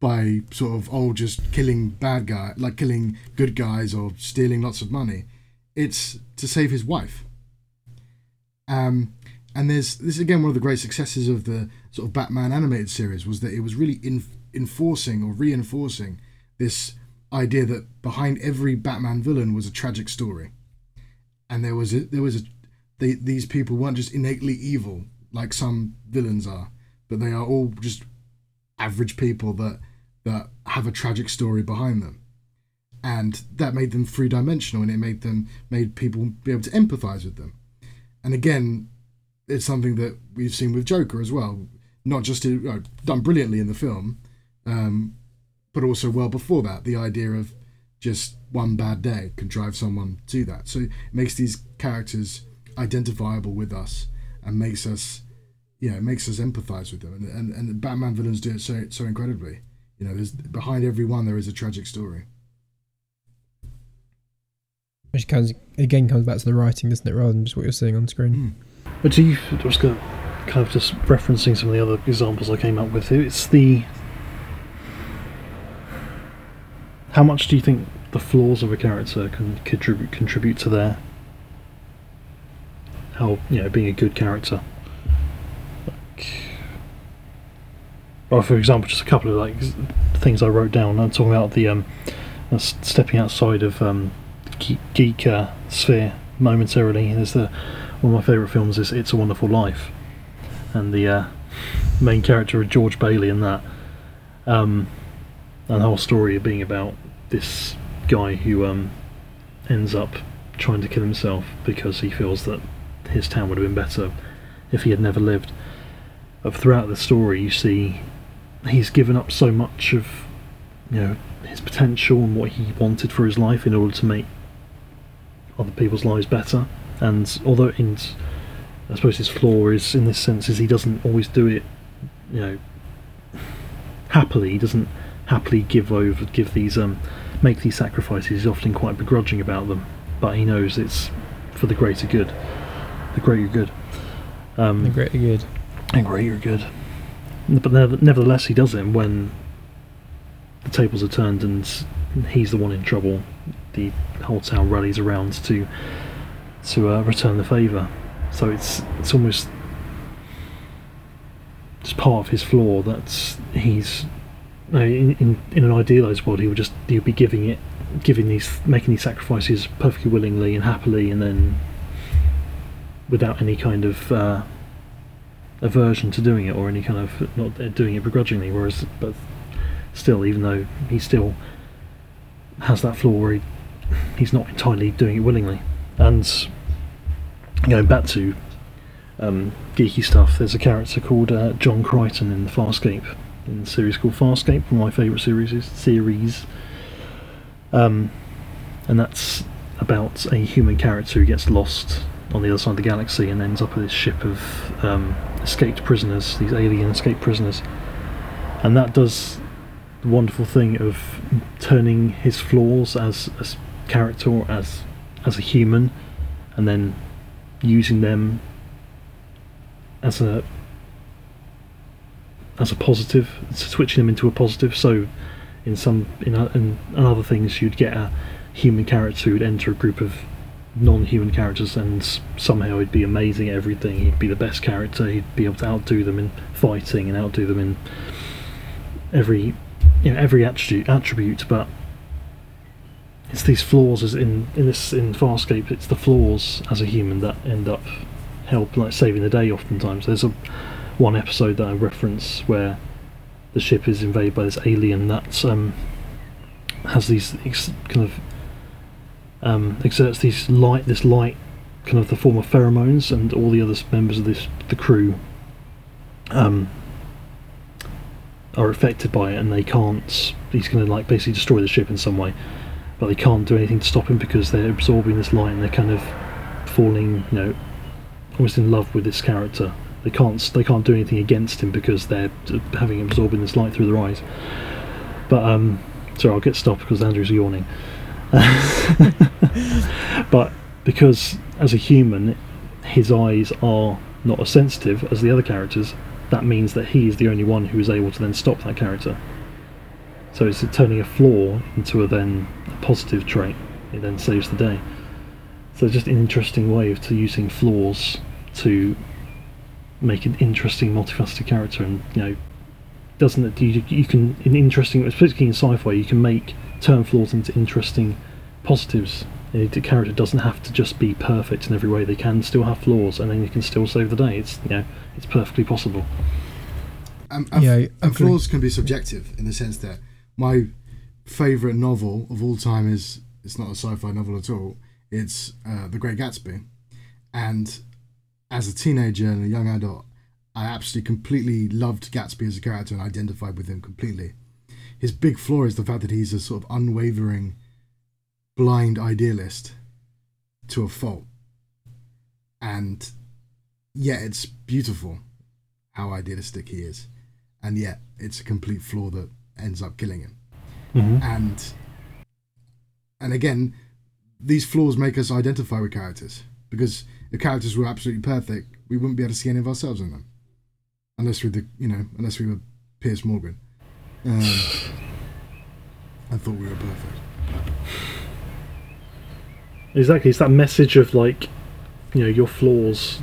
by sort of oh just killing bad guy like killing good guys or stealing lots of money it's to save his wife um and there's this is again one of the great successes of the sort of batman animated series was that it was really in, enforcing or reinforcing this idea that behind every batman villain was a tragic story. And there was a, there was a they, these people weren't just innately evil like some villains are but they are all just average people that that have a tragic story behind them. And that made them three dimensional and it made them made people be able to empathize with them. And again it's something that we've seen with joker as well not just uh, done brilliantly in the film um, but also well before that the idea of just one bad day can drive someone to that so it makes these characters identifiable with us and makes us yeah, it makes us empathize with them, and, and and Batman villains do it so so incredibly. You know, there's behind every one there is a tragic story. Which comes again comes back to the writing, doesn't it, rather than just what you're seeing on screen. But do you I was going to kind of just referencing some of the other examples I came up with. It's the how much do you think the flaws of a character can contribute contribute to their how you know being a good character? Like, well, for example, just a couple of like things I wrote down. I'm talking about the um, stepping outside of um, geek, geek uh, sphere momentarily. There's the one of my favourite films is It's a Wonderful Life, and the uh, main character of George Bailey in that, um, and the whole story being about this guy who um, ends up trying to kill himself because he feels that his town would have been better if he had never lived. But throughout the story, you see he's given up so much of you know his potential and what he wanted for his life in order to make other people's lives better. And although in, I suppose his flaw is in this sense is he doesn't always do it, you know, happily. He doesn't happily give over, give these, um, make these sacrifices. He's often quite begrudging about them, but he knows it's for the greater good, the greater good. Um, The greater good. the greater good. But nevertheless, he does it when the tables are turned and he's the one in trouble. The whole town rallies around to to uh, return the favour. So it's it's almost just part of his flaw that he's in, in in an idealised world he would just he would be giving it giving these making these sacrifices perfectly willingly and happily and then without any kind of uh, aversion to doing it or any kind of not doing it begrudgingly whereas but still even though he still has that flaw where he, he's not entirely doing it willingly. And going back to um, geeky stuff, there's a character called uh, John Crichton in the Farscape, in the series called Farscape, one of my favourite series. Series, um, and that's about a human character who gets lost on the other side of the galaxy and ends up with this ship of um, escaped prisoners, these alien escaped prisoners, and that does the wonderful thing of turning his flaws as a character as as a human, and then using them as a as a positive, switching them into a positive. So, in some in, in, other things, you'd get a human character who'd enter a group of non-human characters, and somehow he'd be amazing at everything. He'd be the best character. He'd be able to outdo them in fighting and outdo them in every you know every attribute attribute. But it's these flaws as in in this in Farscape. It's the flaws as a human that end up help like saving the day. Oftentimes, there's a one episode that I reference where the ship is invaded by this alien that um, has these ex- kind of um, exerts these light this light kind of the form of pheromones and all the other members of this the crew um, are affected by it and they can't he's going to like basically destroy the ship in some way. But they can't do anything to stop him because they're absorbing this light and they're kind of falling you know almost in love with this character they can't they can't do anything against him because they're having absorbing this light through their eyes. But um sorry I'll get stopped because Andrew's yawning. But because as a human his eyes are not as sensitive as the other characters that means that he is the only one who is able to then stop that character. So it's turning a flaw into a then a positive trait. It then saves the day. So just an interesting way of to using flaws to make an interesting multifaceted character and you know doesn't it you, you can in interesting particularly in sci-fi you can make turn flaws into interesting positives. You know, the character doesn't have to just be perfect in every way. They can still have flaws and then you can still save the day. It's you know it's perfectly possible. Um, and, Yeah, and flaws can be subjective in the sense that my favourite novel of all time is it's not a sci-fi novel at all. It's uh, The Great Gatsby, and as a teenager and a young adult, I absolutely completely loved Gatsby as a character and identified with him completely. His big flaw is the fact that he's a sort of unwavering, blind idealist to a fault, and yet it's beautiful how idealistic he is, and yet it's a complete flaw that ends up killing him. mm-hmm. And and again, these flaws make us identify with characters because if characters were absolutely perfect, we wouldn't be able to see any of ourselves in them, unless we the you know unless we were Piers Morgan. Um, I thought we were perfect. Exactly, it's that message of like, you know, your flaws,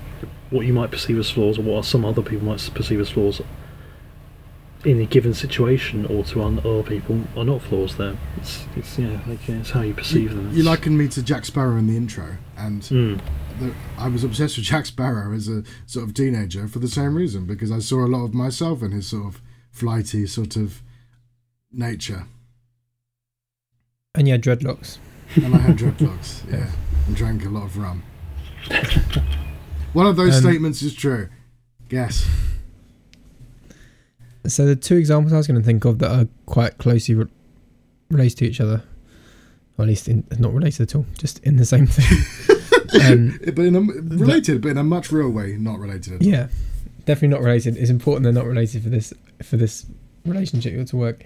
what you might perceive as flaws, or what some other people might perceive as flaws in a given situation, or to other people are not flaws. There, it's, it's yeah, like it's how you perceive them. You It's- likened me to Jack Sparrow in the intro, and Mm. The, I was obsessed with Jack Sparrow as a sort of teenager for the same reason because I saw a lot of myself in his sort of flighty sort of nature. And yeah, dreadlocks. and I had dreadlocks, yeah, and drank a lot of rum. One of those Um, statements is true. Guess. So the two examples I was going to think of that are quite closely re- related to each other, or at least in, not related at all, just in the same thing. um, but in a, related, but in a much real way, not related. At all. yeah, definitely not related. It's important they're not related for this for this relationship to work.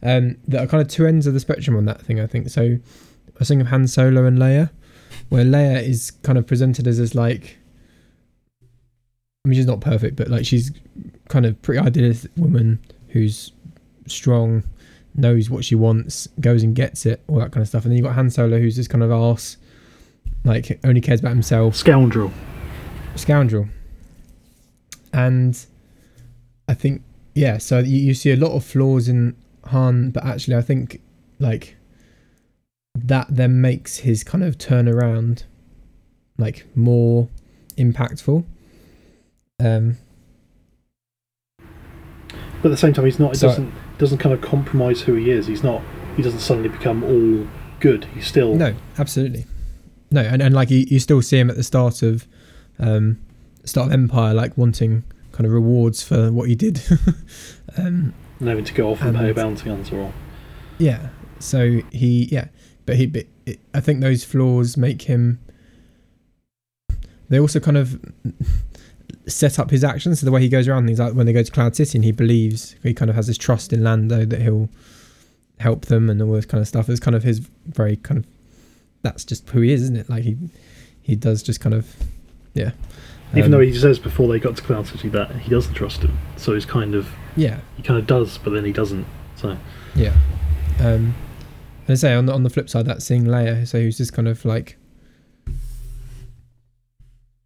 Um, that are kind of two ends of the spectrum on that thing. I think so. I was thinking of Han Solo and Leia, where Leia is kind of presented as this like. I mean, she's not perfect, but like she's kind of pretty idealistic woman who's strong, knows what she wants, goes and gets it, all that kind of stuff. And then you got Han Solo, who's this kind of arse, like only cares about himself, Scoundrel. scoundrel. And I think, yeah, so you, you see a lot of flaws in Han, but actually, I think like that then makes his kind of turnaround like more impactful. Um, But at the same time, he's not. It So- doesn't doesn't kind of compromise who he is. He's not. He doesn't suddenly become all good. He's still. No, absolutely. No, and, and like you, you still see him at the start of um, start of Empire, like wanting kind of rewards for what he did. um, And having to go off and, pay a And- bounty hunter or yeah. So he, yeah, but he, but it, I think those flaws make him. They also kind of set up his actions. So the way he goes around things, like when they go to Cloud City, and he believes he kind of has this trust in Lando that he'll help them and all this kind of stuff. It's kind of his very kind of. That's just who he is, isn't it? Like he, he does just kind of, yeah. even Um, though he says before they got to Cloud City that he doesn't trust him. So he's kind of yeah, he kind of does, but then he doesn't. So Yeah. Um, and I say on the on the flip side, that seeing Leia, so who's just kind of like,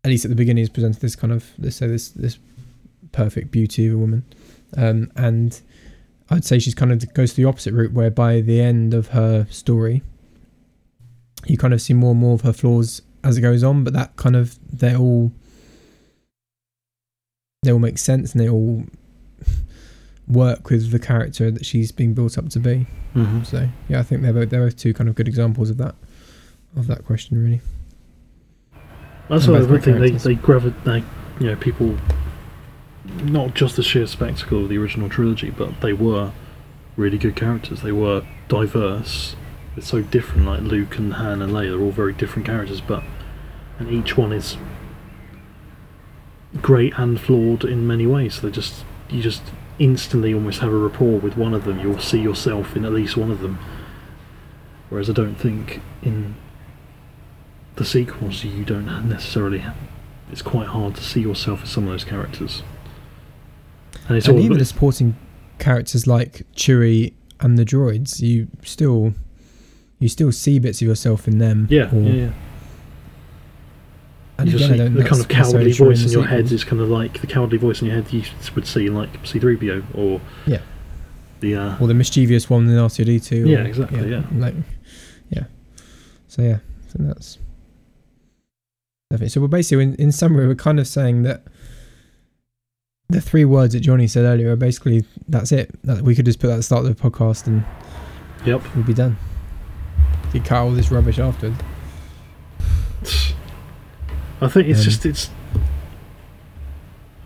at least at the beginning, is presented this kind of let's say this this perfect beauty of a woman, um, and I'd say she's kind of goes to the opposite route, where by the end of her story, you kind of see more and more of her flaws as it goes on, but that kind of they all they all make sense and they all work with the character that she's being built up to be. mm-hmm. So yeah, I think they're both, they're both two kind of good examples of that of that question really. that's And what I both great think they they gravitate. They, you know, people not just the sheer spectacle of the original trilogy, but they were really good characters. They were diverse. It's so different. Like Luke and Han and Leia, they're all very different characters, but and each one is great and flawed in many ways. So they just you just instantly almost have a rapport with one of them. You'll see yourself in at least one of them. Whereas I don't think in the sequels you don't necessarily. It's quite hard to see yourself as some of those characters. And it's and all even the supporting characters like Chewie and the droids, you still you still see bits of yourself in them. yeah, or- yeah, yeah. And you just again, see the kind of cowardly voice in your head is kind of like the cowardly voice in your head you would see in like C3PO or Yeah. the uh, or the mischievous one in R2D2. or- Yeah, exactly, yeah. Like, yeah. So yeah, I think that's definitely. So we're basically, in, in summary, we're kind of saying that the three words that Jonny said earlier are basically that's it. That we could just put that at the start of the podcast and yep. we'd be done. You cut all this rubbish afterwards. I think it's Um, just it's.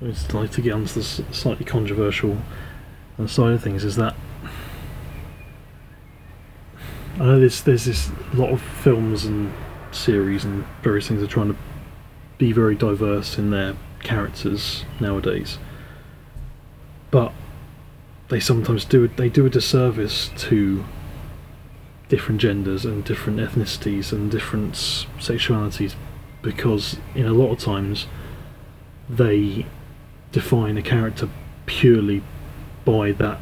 It's like to get onto the slightly controversial uh, side of things is that I know there's there's this lot of films and series and various things are trying to be very diverse in their characters nowadays, but they sometimes do they do a disservice to different genders and different ethnicities and different sexualities because in a lot of times they define a character purely by that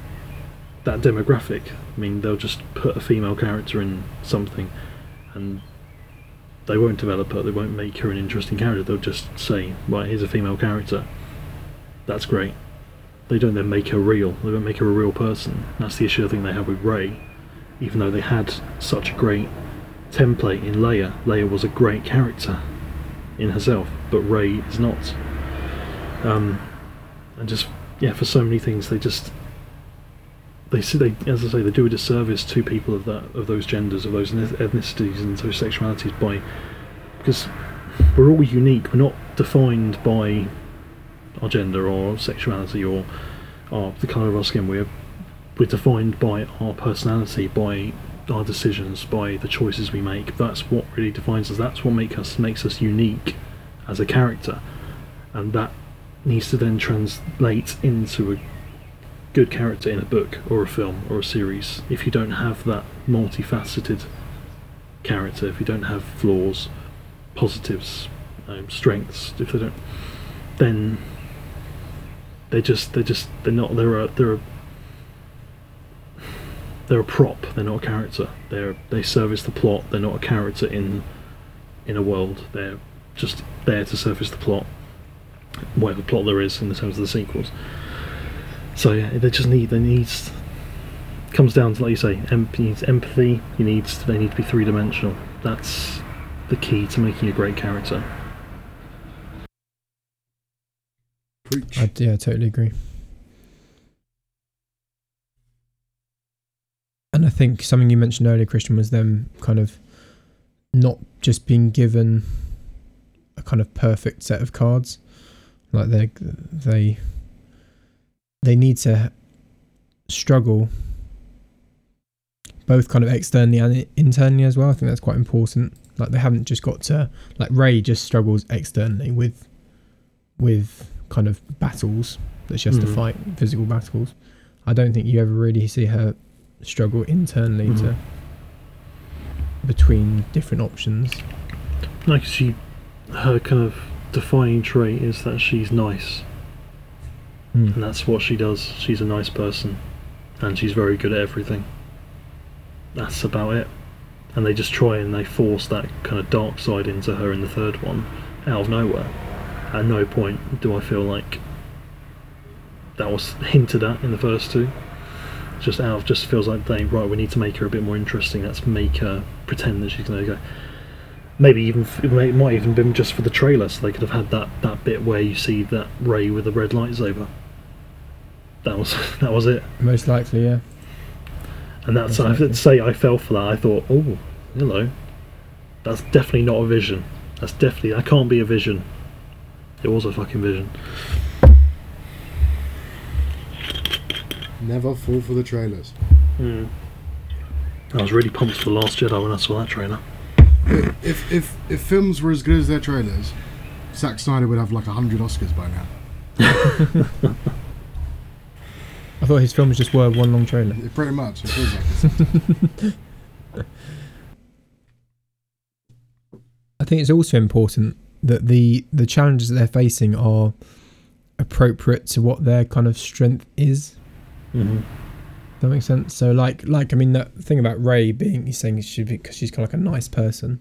that demographic. I mean, they'll just put a female character in something, and they won't develop her. They won't make her an interesting character. They'll just say, "Right, here's a female character. That's great." They don't then make her real. They don't make her a real person. That's the issue I think they have with Rey. Even though they had such a great template in Leia, Leia was a great character in herself, but Rey is not. Um, and just yeah, for so many things, they just they see they as I say they do a disservice to people of that of those genders, of those ethnicities and those sexualities by because we're all unique. We're not defined by our gender or sexuality or our, the colour of our skin. We're we're defined by our personality, by our decisions, by the choices we make. That's what really defines us. That's what make us makes us unique as a character, and that needs to then translate into a good character in a book or a film or a series. If you don't have that multifaceted character, if you don't have flaws, positives, um, strengths, if they don't, then they're just they're just they're not they're a they're a they're a prop. They're not a character. They're they service the plot. They're not a character in in a world. They're just there to service the plot, whatever plot there is in the terms of the sequels. So yeah, they just need they needs comes down to like you say, em- you need empathy. You need they need to be three dimensional. That's the key to making a great character. Preach. I, yeah, I totally agree. And I think something you mentioned earlier, Christian, was them kind of not just being given a kind of perfect set of cards. Like they they they need to struggle both kind of externally and internally as well. I think that's quite important. Like they haven't just got to like Rey just struggles externally with with kind of battles that she has to Mhm. fight, physical battles. I don't think you ever really see her struggle internally to Mhm. between different options. Like she, her kind of defining trait is that she's nice, and that's what she does. She's a nice person, and she's very good at everything. That's about it. And they just try and they force that kind of dark side into her in the third one, out of nowhere. At no point do I feel like that was hinted at in the first two. Just out of just feels like they right. We need to make her a bit more interesting. Let's make her pretend that she's going to go. Maybe even it might even been just for the trailer, so they could have had that, that bit where you see that Rey with the red lightsaber. That was that was it, Most likely, yeah. and that's I have to say I fell for that. I thought, oh, hello, that's definitely not a vision. That's definitely that can't be a vision. It was a fucking vision. Never fall for the trailers. Mm. I was really pumped for the Last Jedi when I saw that trailer. If if if films were as good as their trailers, Zack Snyder would have like hundred Oscars by now. I thought his films just were one long trailer. It pretty much. It feels like it. I think it's also important that the the challenges that they're facing are appropriate to what their kind of strength is. Mm-hmm. That makes sense. So like like I mean that thing about Rey being he's saying she because she's kind of like a nice person.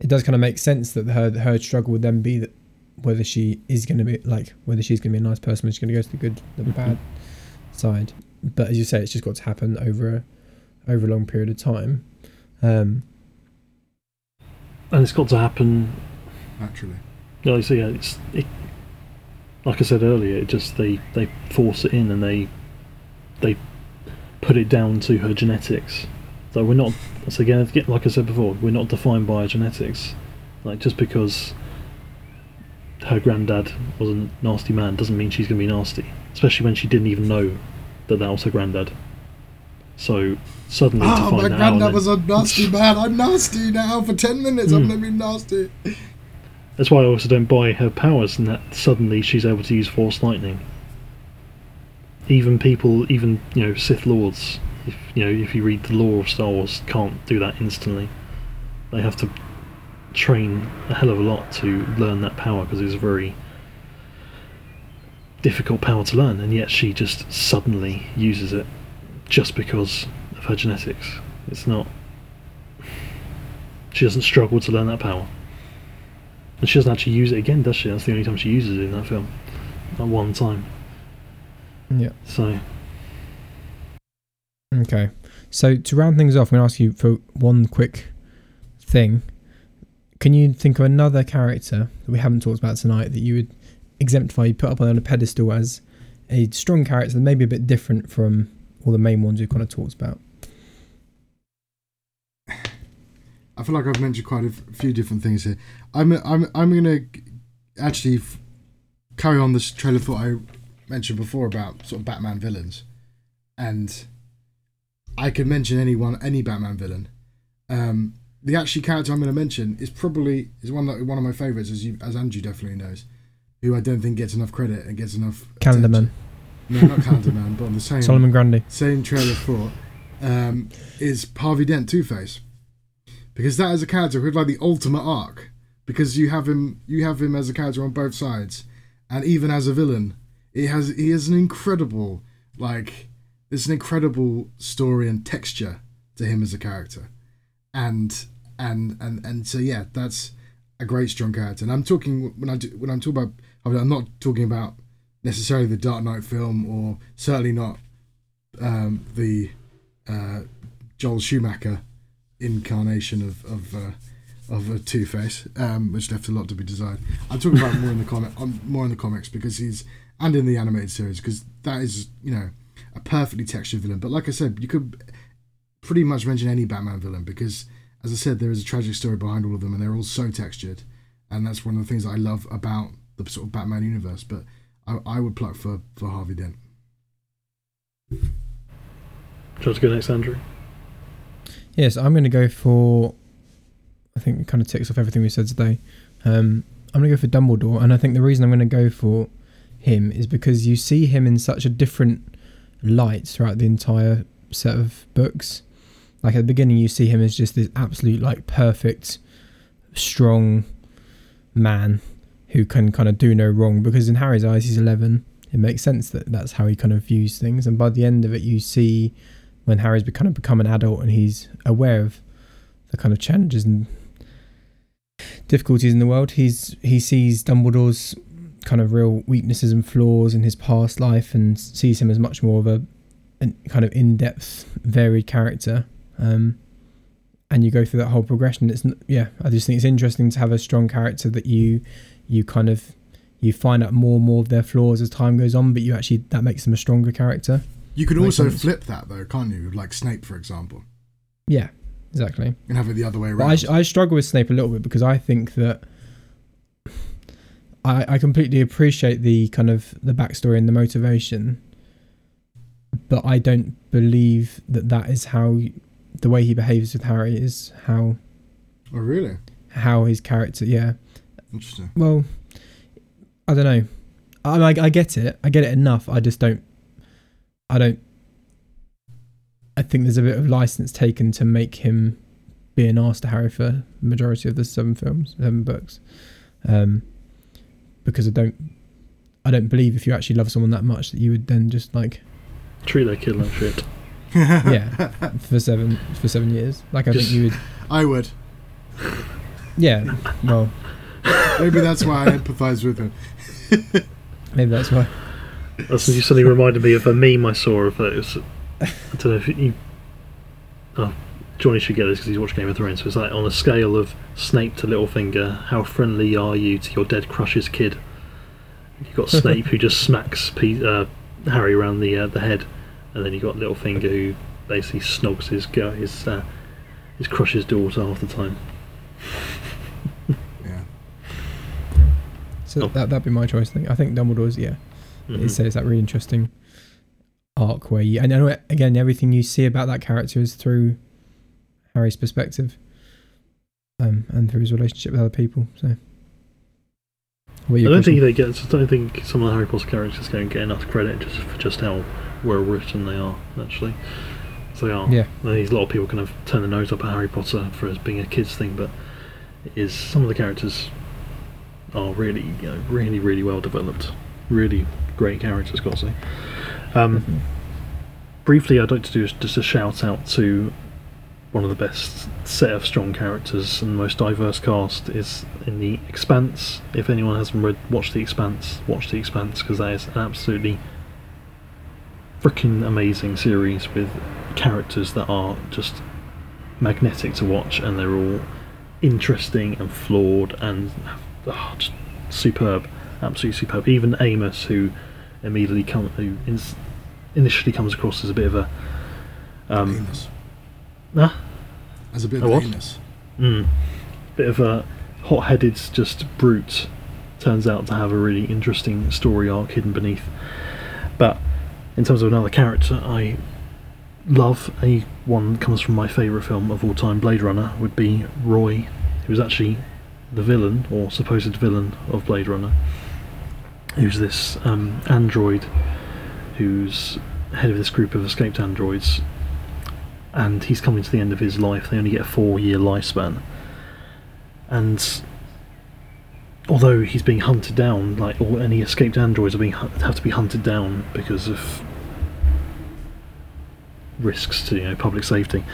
It does kind of make sense that her her struggle would then be that whether she is going to be like whether she's going to be a nice person, whether she's going to go to the good, the bad side. But as you say, it's just got to happen over a over a long period of time. Um, And it's got to happen Naturally. No, so yeah, it's it, like I said earlier. It just they they force it in and they they put it down to her genetics. So we're not. So again, like I said before, we're not defined by her genetics. Like just because her granddad was a nasty man doesn't mean she's going to be nasty. Especially when she didn't even know that that was her granddad. So suddenly to Oh, find my out, granddad then- was a nasty man. I'm nasty now. For ten minutes, I'm Hmm. gonna be nasty. That's why I also don't buy her powers and that suddenly she's able to use Force Lightning. Even people, even you know Sith Lords, if you know if you read the lore of Star Wars, can't do that instantly. They have to train a hell of a lot to learn that power because it's a very difficult power to learn, and yet she just suddenly uses it just because of her genetics. It's not. She doesn't struggle to learn that power. And she doesn't actually use it again, does she? That's the only time she uses it in that film. At one time. Yeah. So, Okay. So to round things off, I'm going to ask you for one quick thing. Can you think of another character that we haven't talked about tonight that you would exemplify, you put up on a pedestal as a strong character that may be a bit different from all the main ones we've kind of talked about? I feel like I've mentioned quite a f- few different things here. I'm I'm I'm gonna actually f- carry on this trailer thought I mentioned before about sort of Batman villains, and I could mention anyone any Batman villain. Um, the actually character I'm going to mention is probably is one that one of my favorites, as you as Andrew definitely knows, who I don't think gets enough credit and gets enough. Calendar attention. Man, No, not Calendar Man, but on the same Solomon Grundy. same trailer thought, um, is Harvey Dent Two Face, because that is a character with like the ultimate arc. Because you have him, you have him as a character on both sides, and even as a villain, it has he has an incredible like there's an incredible story and texture to him as a character, and and and and so yeah, that's a great strong character. And I'm talking when I do, when I'm talking about I'm not talking about necessarily the Dark Knight film or certainly not um, the uh, Joel Schumacher incarnation of of uh, of a Two Face, um, which left a lot to be desired. I'm talking about more in the comic, um, more in the comics because he's and in the animated series because that is you know a perfectly textured villain. But like I said, you could pretty much mention any Batman villain because, as I said, there is a tragic story behind all of them, and they're all so textured, and that's one of the things I love about the sort of Batman universe. But I, I would pluck for for Harvey Dent. Do you want to go next, Andrew? Yes, I'm going to go for. I think it kind of ticks off everything we said today. Um, I'm going to go for Dumbledore, and I think the reason I'm going to go for him is because you see him in such a different light throughout the entire set of books. Like at the beginning, you see him as just this absolute, like, perfect, strong man who can kind of do no wrong. Because in Harry's eyes, he's 11. It makes sense that that's how he kind of views things. And by the end of it, you see when Harry's kind of become an adult and he's aware of the kind of challenges and difficulties in the world. He's he sees Dumbledore's kind of real weaknesses and flaws in his past life and sees him as much more of a, a kind of in-depth, varied character. Um, and you go through that whole progression. It's yeah, I just think it's interesting to have a strong character that you you kind of you find out more and more of their flaws as time goes on, but you actually that makes them a stronger character. You could Makes also flip that though, can't you? Like Snape, for example, Yeah, exactly. and have it the other way around. I, I struggle with Snape a little bit because I think that I, I completely appreciate the kind of the backstory and the motivation, but I don't believe that that is how the way he behaves with Harry is how oh, really? how his character. Yeah, Interesting. well, I don't know. I like I get it. I get it enough. I just don't. I don't. I think there's a bit of license taken to make him be an arse to Harry for majority of the seven films, seven books, um, because I don't. I don't believe if you actually love someone that much that you would then just like Treat their kid like shit. yeah for seven for seven years. Like I Just- think you would. I would. Yeah. Well, Maybe that's why I empathise with him. maybe that's why. That's you suddenly reminded me of a meme I saw of it. was, I don't know if you. Oh, Jonny should get this because he's watched Game of Thrones. So it's like on a scale of Snape to Littlefinger, how friendly are you to your dead crush's kid? You've got Snape who just smacks Pe- uh, Harry around the uh, the head, and then you've got Littlefinger who basically snogs his girl, his uh, his crush's daughter half the time. Yeah. So Oh. that that'd be my choice. I think. I think Dumbledore's yeah. Mhm. it says that really interesting arc where you and I know again everything you see about that character is through Harry's perspective um and through his relationship with other people so I don't think they get. I don't think some of the Harry Potter characters don't get enough credit just for just how well written they are. Actually, so they are. yeah think a lot of people kind of turn their nose up at Harry Potter for as being a kids thing, but it is some of the characters are really, you know, really, really well developed. Really great characters, got to say. Um, definitely. briefly, I'd like to do just a shout out to one of the best set of strong characters and most diverse cast is in the Expanse. If anyone hasn't read, watch the Expanse, watch the Expanse because that is an absolutely freaking amazing series with characters that are just magnetic to watch and they're all interesting and flawed and ah, just superb, absolutely superb. Even Amos, who immediately come, who initially comes across as a bit of a um, anus. Ah, As a bit of a anus. Mm. Bit of a hot-headed, just brute. Turns out to have a really interesting story arc hidden beneath. But in terms of another character, I love a one that comes from my favourite film of all time, Blade Runner, would be Roy, who's actually the villain or supposed villain of Blade Runner. Who's this um, android who's head of this group of escaped androids and he's coming to the end of his life. They only get a four-year lifespan, and although he's being hunted down, like all any escaped androids are being have to be hunted down because of risks to you know public safety.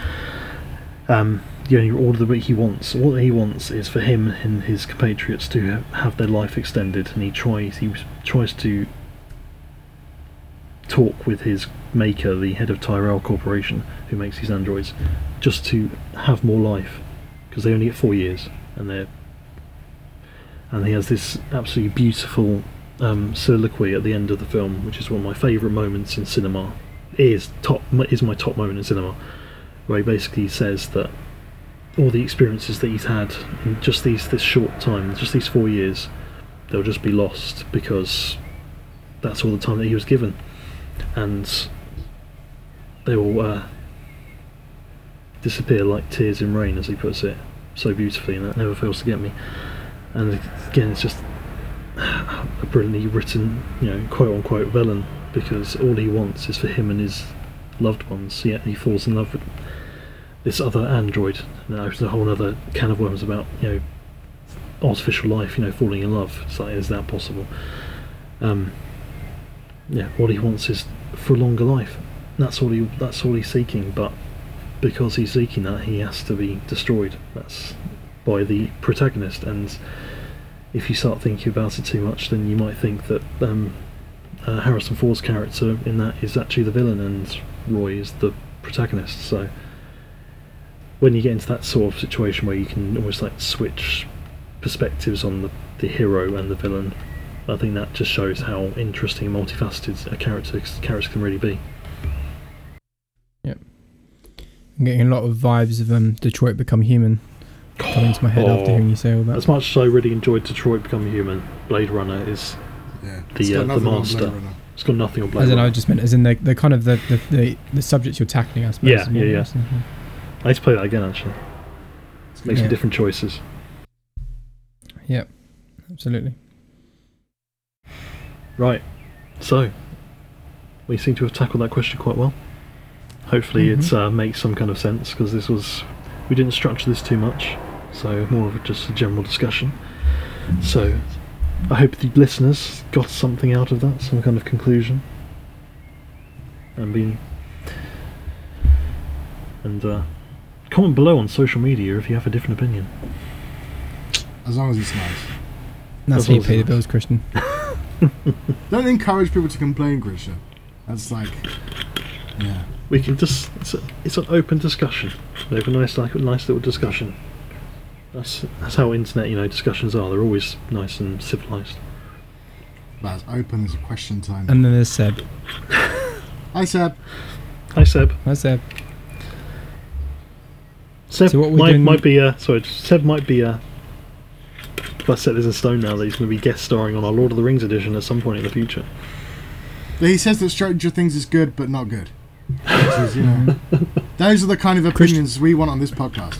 Um, the only order that he wants, all that he wants, is for him and his compatriots to have their life extended, and he tries he tries to talk with his maker, the head of Tyrell Corporation, who makes these androids, just to have more life, because they only get four years, and they're and he has this absolutely beautiful um, soliloquy at the end of the film, which is one of my favourite moments in cinema. Is top is my top moment in cinema, where he basically says that all the experiences that he's had in just these this short time, just these four years, they'll just be lost because that's all the time that he was given, and they will uh, disappear like tears in rain, as he puts it so beautifully, and that never fails to get me. And again, it's just a brilliantly written, you know, quote unquote villain because all he wants is for him and his loved ones. Yet he falls in love with this other android. Now it's a whole other can of worms about you know artificial life. You know, falling in love. It's like, is that possible? Um, yeah, all he wants is for a longer life. That's all he. That's all he's seeking. But because he's seeking that, he has to be destroyed. That's by the protagonist. And if you start thinking about it too much, then you might think that um, uh, Harrison Ford's character in that is actually the villain, and Roy is the protagonist. So when you get into that sort of situation where you can almost like switch perspectives on the, the hero and the villain, I think that just shows how interesting and multifaceted a character character can really be. I'm getting a lot of vibes of um, Detroit Become Human coming to my head after Oh. hearing you say all that. As much as I really enjoyed Detroit Become Human, Blade Runner is Yeah. The, It's got uh, the nothing on master. Blade Runner. it's got nothing on Blade As in, I just meant as in the, the kind of the, the, the, the subject you're tackling, I suppose. Yeah, more yeah, yeah. less. I need to play that again actually. It's Make good. some Yeah. different choices. Yep, absolutely. Right. So we seem to have tackled that question quite well. Hopefully, Mhm. it uh, makes some kind of sense because this was we didn't structure this too much, so more of just a general discussion. So I hope the listeners got something out of that, some kind of conclusion, and been and uh, comment below on social media if you have a different opinion. As long as it's nice. That's That's how you pay the bills, Christian. Don't encourage people to complain, Christian. That's like, yeah. We can just it's, a, it's an open discussion. We have a nice like a nice little discussion. That's that's how internet you know discussions are. They're always nice and civilized. About as open as a question time. And then there's Seb. I Seb. Hi Seb. Hi Seb. Seb So what might, doing- might be uh sorry Seb might be uh if I set this in stone now that he's going to be guest starring on our Lord of the Rings edition at some point in the future. he says that Stranger Things is good, but not good. Which is, you know, those are the kind of opinions we want on this podcast.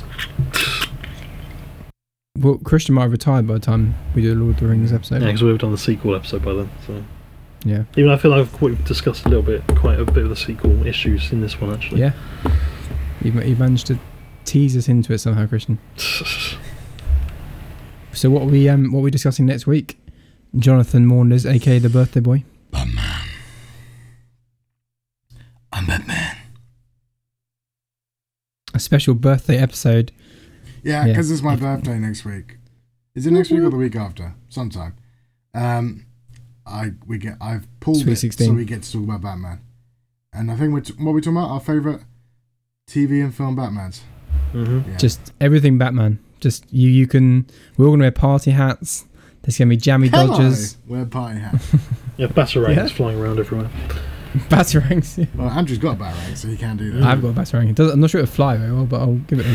Well, Christian might have retired by the time we do the Lord of the Rings episode. Yeah, because we've done the sequel episode by then. So Yeah. even though I feel like we've discussed a little bit, quite a bit of the sequel issues in this one actually. Yeah. You, ma- you managed to tease us into it somehow, Christian. So what are we um what are we discussing next week? Jonathan Maunders, aka the birthday boy. Batman. I'm Batman. A special birthday episode. Yeah, Yeah. because it's my birthday next week. Is it next week or the week after? Sometime. Um, I we get I've pulled Sweet it 16. so we get to talk about Batman, and I think we're t- what we talking about our favorite TV and film Batmans. hmm Yeah. Just everything Batman. Just you you can we're all gonna wear party hats. There's gonna be jammy Hello, dodgers. Wear party hats. Yeah, batarangs Yeah. flying around everywhere. Batarangs. Yeah. well, Andrew's got a batarang, so he can't do that. I've got a batarang. It doesn't- I'm not sure it'll fly very well, but I'll give it a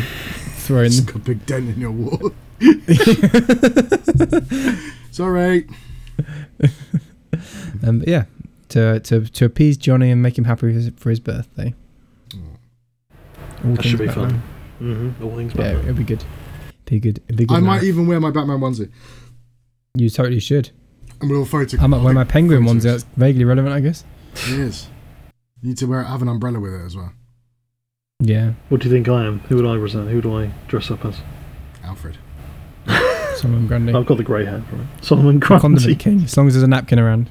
throw in. It's got a big dent in your wall. Sorry. um, but yeah, to, to to appease Jonny and make him happy for his, for his birthday. All That should things be fun. Batman. hmm All things Yeah, it'll be good. Be good. It'll be good. I might even wear my Batman onesie. You totally should. And we'll photo. I might wear my penguin photos. ones. That's vaguely relevant, I guess. It is. You need to wear have an umbrella with it as well. Yeah, What do you think I am? Who would I represent? Who do I dress up as? Alfred. Solomon Grundy. I've got the grey hat for it. Solomon Condiment Grundy. King. As long as there's a napkin around.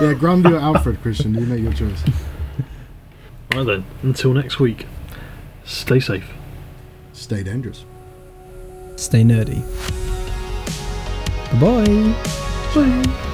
Yeah, Grundy or Alfred, Christian. You make your choice. Right then, until next week, stay safe. Stay dangerous. Stay nerdy. Bye bye. Bye.